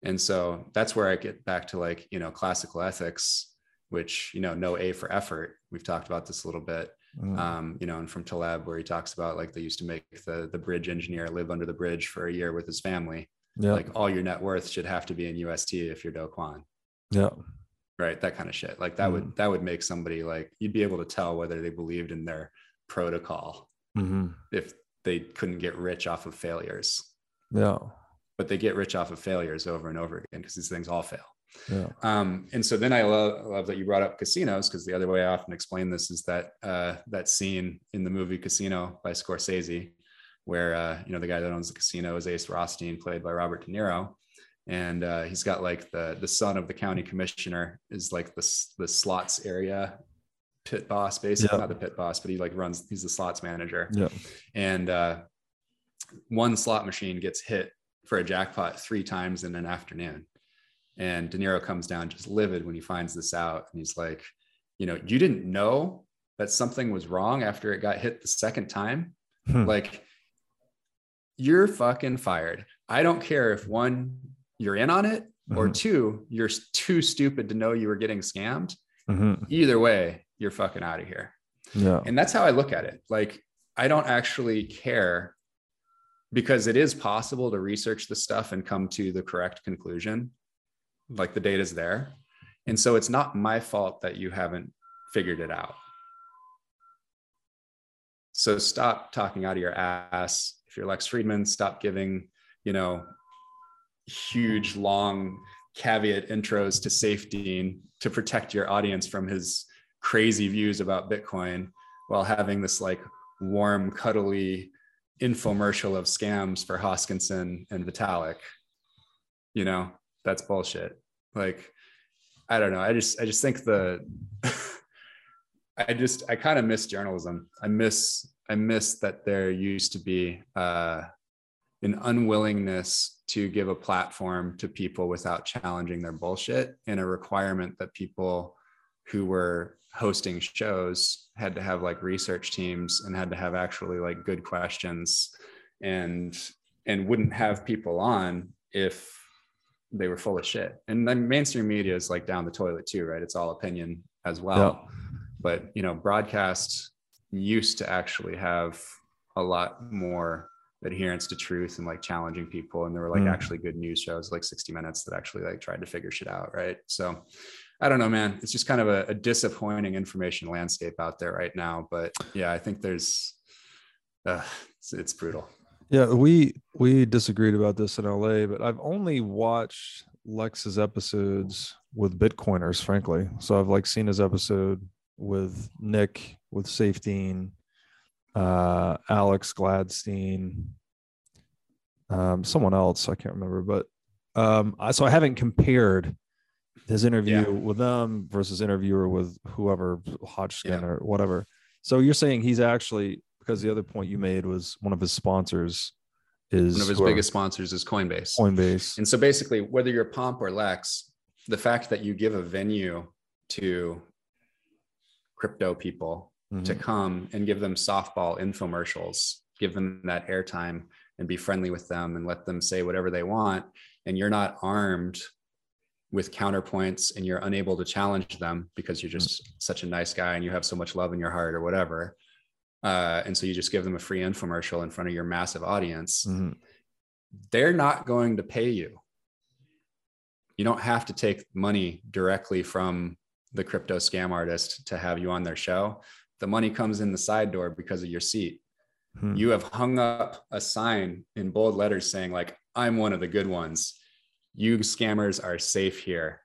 And so that's where I get back to like, you know, classical ethics, which, you know, no A for effort. We've talked about this a little bit, Mm. um, you know, and from Taleb, where he talks about like they used to make the, the bridge engineer live under the bridge for a year with his family. yeah Like all your net worth should have to be in UST if you're Do Kwon, yeah right? That kind of shit. Like that Mm. would, that would make somebody like, you'd be able to tell whether they believed in their protocol hmm if they couldn't get rich off of failures yeah but they get rich off of failures over and over again because these things all fail. Yeah Um, and so then I love, love that you brought up casinos because the other way I often explain this is that uh, that scene in the movie Casino by Scorsese, where uh, you know the guy that owns the casino is Ace Rothstein, played by Robert De Niro, and uh, he's got like the the son of the county commissioner is like the the slots area pit boss, basically Yeah. not the pit boss, but he like runs. He's the slots manager yeah and uh, one slot machine gets hit for a jackpot three times in an afternoon. And De Niro comes down just livid when he finds this out. And he's like, you know, you didn't know that something was wrong after it got hit the second time. Hmm. Like, you're fucking fired. I don't care if one, you're in on it, or Mhm. two, you're too stupid to know you were getting scammed. hmm Either way, you're fucking out of here yeah and that's how i look at it like i don't actually care because it is possible to research the stuff and come to the correct conclusion like the data's there. And so it's not my fault that you haven't figured it out. So stop talking out of your ass. If you're lex fridman stop giving you know huge long caveat intros to safety to protect your audience from his crazy views about Bitcoin while having this like warm, cuddly infomercial of scams for Hoskinson and Vitalik. You know, that's bullshit. Like, I don't know. I just, I just think the, I just, I kind of miss journalism. I miss, I miss that there used to be uh, an unwillingness to give a platform to people without challenging their bullshit and a requirement that people who were hosting shows had to have like research teams and had to have actually like good questions and and wouldn't have people on if they were full of shit and then mainstream media is like down the toilet too right it's all opinion as well but you know broadcast used to actually have a lot more adherence to truth and like challenging people and there were like Mm. actually good news shows like 60 minutes that actually like tried to figure shit out right so I don't know, man. It's just kind of a, a disappointing information landscape out there right now. But yeah, I think there's, uh, it's, it's brutal. Yeah, we we disagreed about this in LA, but I've only watched Lex's episodes with Bitcoiners, frankly. So I've like seen his episode with Nick, with Safety, uh, Alex Gladstein, um, someone else I can't remember, but um, I, so I haven't compared his interview Yeah. with them versus interviewer with whoever Hodgkin Yeah. or whatever. So you're saying he's actually because the other point you made was one of his sponsors is One of his biggest sponsors is Coinbase. Coinbase. And so basically, whether you're Pomp or Lex, the fact that you give a venue to crypto people to Mhm. come and give them softball infomercials, give them that airtime and be friendly with them and let them say whatever they want. And you're not armed with counterpoints and you're unable to challenge them because you're just such a nice guy and you have so much love in your heart or whatever. Uh, and so you just give them a free infomercial in front of your massive audience Mhm. they're not going to pay you. You don't have to take money directly from the crypto scam artist to have you on their show. The money comes in the side door because of your seat. Hmm. You have hung up a sign in bold letters saying, like, I'm one of the good ones. You scammers are safe here.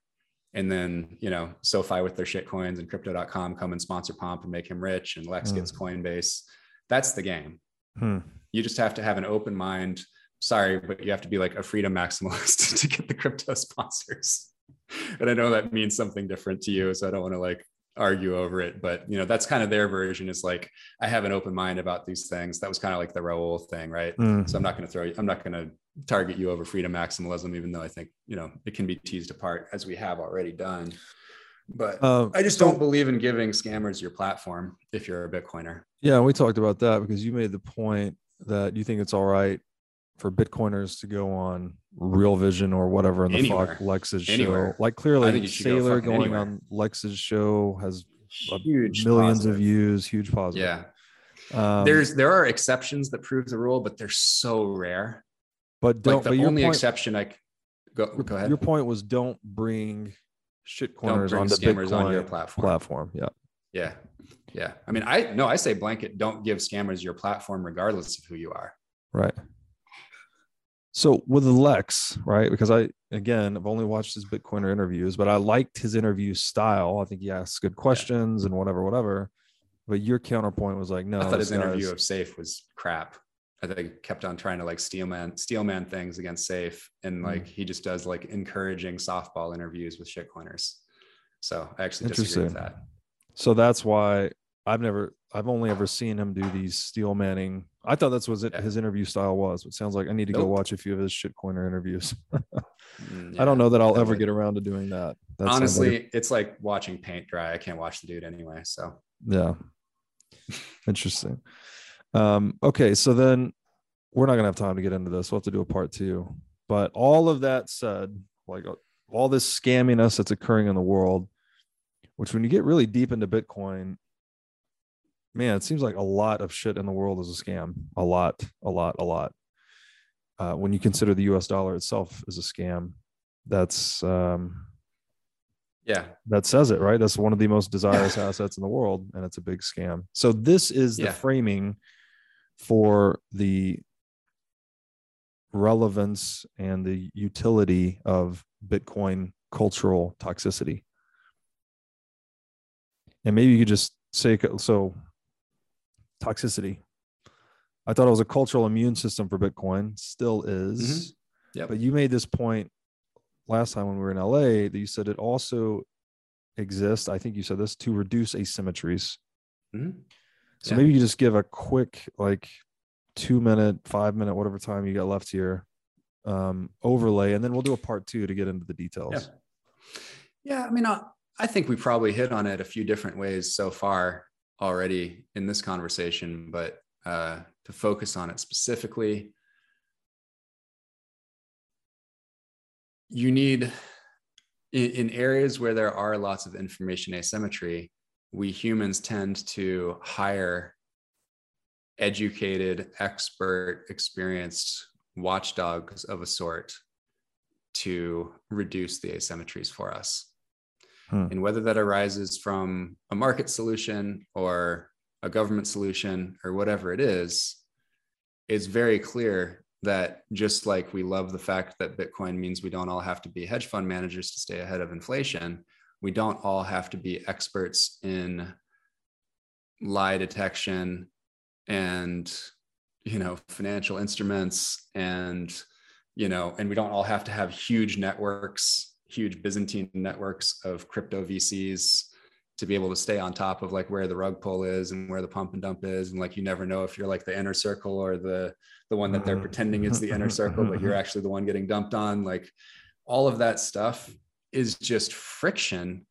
And then, you know, SoFi with their shit coins and crypto.com come and sponsor Pomp and make him rich, and Lex Hmm. gets Coinbase. That's the game Hmm. you just have to have an open mind sorry but you have to be like a freedom maximalist to get the crypto sponsors and i know that means something different to you so i don't want to like argue over it but you know that's kind of their version is like i have an open mind about these things that was kind of like the Raoul thing right Hmm. so i'm not going to throw you i'm not going to target you over freedom maximalism even though i think you know it can be teased apart as we have already done but Um, i just don't believe in giving scammers your platform if you're a bitcoiner Yeah, we talked about that because you made the point that you think it's all right for Bitcoiners to go on Real Vision or whatever in the Anywhere. fuck Lex's Anywhere. show. Like clearly, should go Saylor going anywhere. on Lex's show has huge millions positive. of views, huge positive. yeah Um, there's there are exceptions that prove the rule, but they're so rare. But don't. Like the but your only point, exception I go go ahead. Your point was don't bring shit corners on the scammers Bitcoin on your platform. platform. Yeah. Yeah, yeah. I mean, I no, I say blanket. Don't give scammers your platform, regardless of who you are. Right. So with Lex, right? Because I again I've only watched his Bitcoiner interviews, but I liked his interview style. I think he asks good questions and whatever, whatever. But your counterpoint was like, no, I thought his interview of Saif was crap. I think kept on trying to like steelman steelman things against Saif, Hmm. and like he just does like encouraging softball interviews with shitcoiners. So I actually disagree with that. so that's why I've never I've only ever seen him do these steel manning. I thought that's what Yeah. his interview style was. But it sounds like I need to go watch a few of his shitcoiner interviews. Mm, I don't know that I'll ever get around to doing that. That sounds like Honestly, it's like watching paint dry. I can't watch the dude anyway. So Yeah. Interesting. Um, okay, so then we're not gonna have time to get into this. We'll have to do a part two. But all of that said, like uh, all this scamminess that's occurring in the world, which when you get really deep into Bitcoin, man, it seems like a lot of shit in the world is a scam. A lot, a lot, a lot. Uh, when you consider the US dollar itself is a scam, that's um yeah, that says it, right? That's one of the most desirous assets in the world, and it's a big scam. So this is the Yeah. framing for the relevance and the utility of Bitcoin cultural toxicity. And maybe you could just say so toxicity. I thought it was a cultural immune system for Bitcoin, still is. Yep. But you made this point last time when we were in LA that you said it also exists. I think you said this to reduce asymmetries. Mhm. So Yeah. maybe you just give a quick, like two minute, five minute, whatever time you got left here, um, overlay, and then we'll do a part two to get into the details. Yeah. Yeah, I mean, I, I think we probably hit on it a few different ways so far already in this conversation, but uh, to focus on it specifically, you need in, in areas where there are lots of information asymmetry, we humans tend to hire educated, expert, experienced watchdogs of a sort to reduce the asymmetries for us. Hmm. And whether that arises from a market solution or a government solution or whatever it is, it's very clear that just like we love the fact that Bitcoin means we don't all have to be hedge fund managers to stay ahead of inflation, we don't all have to be experts in lie detection and you know financial instruments and you know and we don't all have to have huge networks huge byzantine networks of crypto vcs to be able to stay on top of like where the rug pull is and where the pump and dump is and like you never know if you're like the inner circle or the the one that they're Mhm. pretending is the inner circle but you're actually the one getting dumped on like all of that stuff is just friction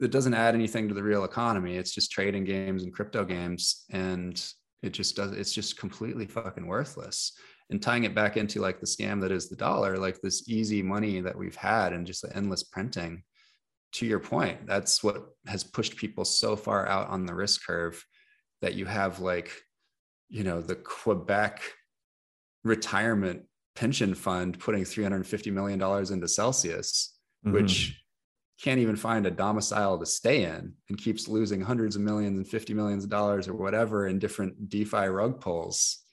that doesn't add anything to the real economy. It's just trading games and crypto games and it just does it's just completely fucking worthless. And tying it back into like the scam that is the dollar like this easy money that we've had and just the endless printing to your point that's what has pushed people so far out on the risk curve that you have like you know the quebec retirement pension fund putting 350 million dollars into celsius Mhm. which can't even find a domicile to stay in and keeps losing hundreds of millions and 50 millions of dollars or whatever in different DeFi rug pulls.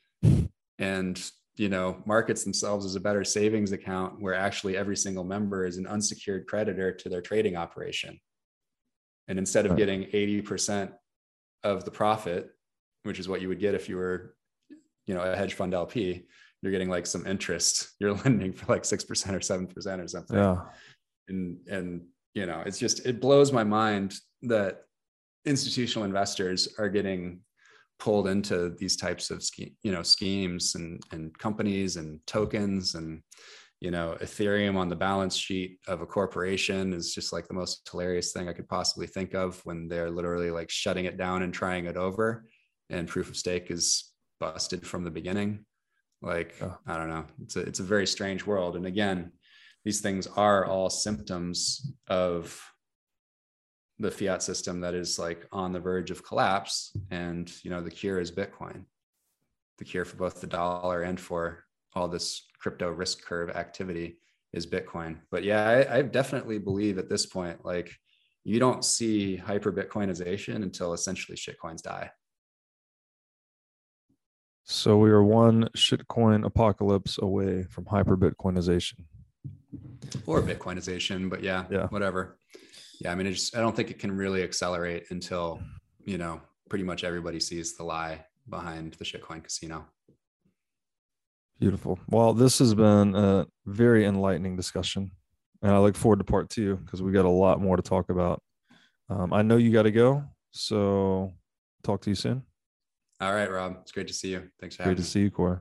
And, you know, markets themselves as a better savings account where actually every single member is an unsecured creditor to their trading operation. And instead of getting 80% of the profit, which is what you would get if you were, you know, a hedge fund LP, you're getting like some interest. You're lending for like 6% or 7% or something yeah. And and you know it's just it blows my mind that institutional investors are getting pulled into these types of ske- you know schemes and and companies and tokens and you know ethereum on the balance sheet of a corporation is just like the most hilarious thing i could possibly think of when they're literally like shutting it down and trying it over and proof of stake is busted from the beginning. Like Yeah. i don't know. It's a it's a very strange world. And again these things are all symptoms of the fiat system that is like on the verge of collapse and you know the cure is bitcoin. The cure for both the dollar and for all this crypto risk curve activity is bitcoin. But yeah i, I definitely believe at this point like you don't see hyper bitcoinization until essentially shitcoins die. So we are one shitcoin apocalypse away from hyper Bitcoinization. Or bitcoinization but yeah Yeah. whatever yeah i mean it just i don't think it can really accelerate until you know pretty much everybody sees the lie behind the shitcoin casino Beautiful. Well, this has been a very enlightening discussion. And I look forward to part two because we got a lot more to talk about. Um, I know you got to go. So talk to you soon. all right rob it's great to see you thanks for Great having me. Great to see you, Cory.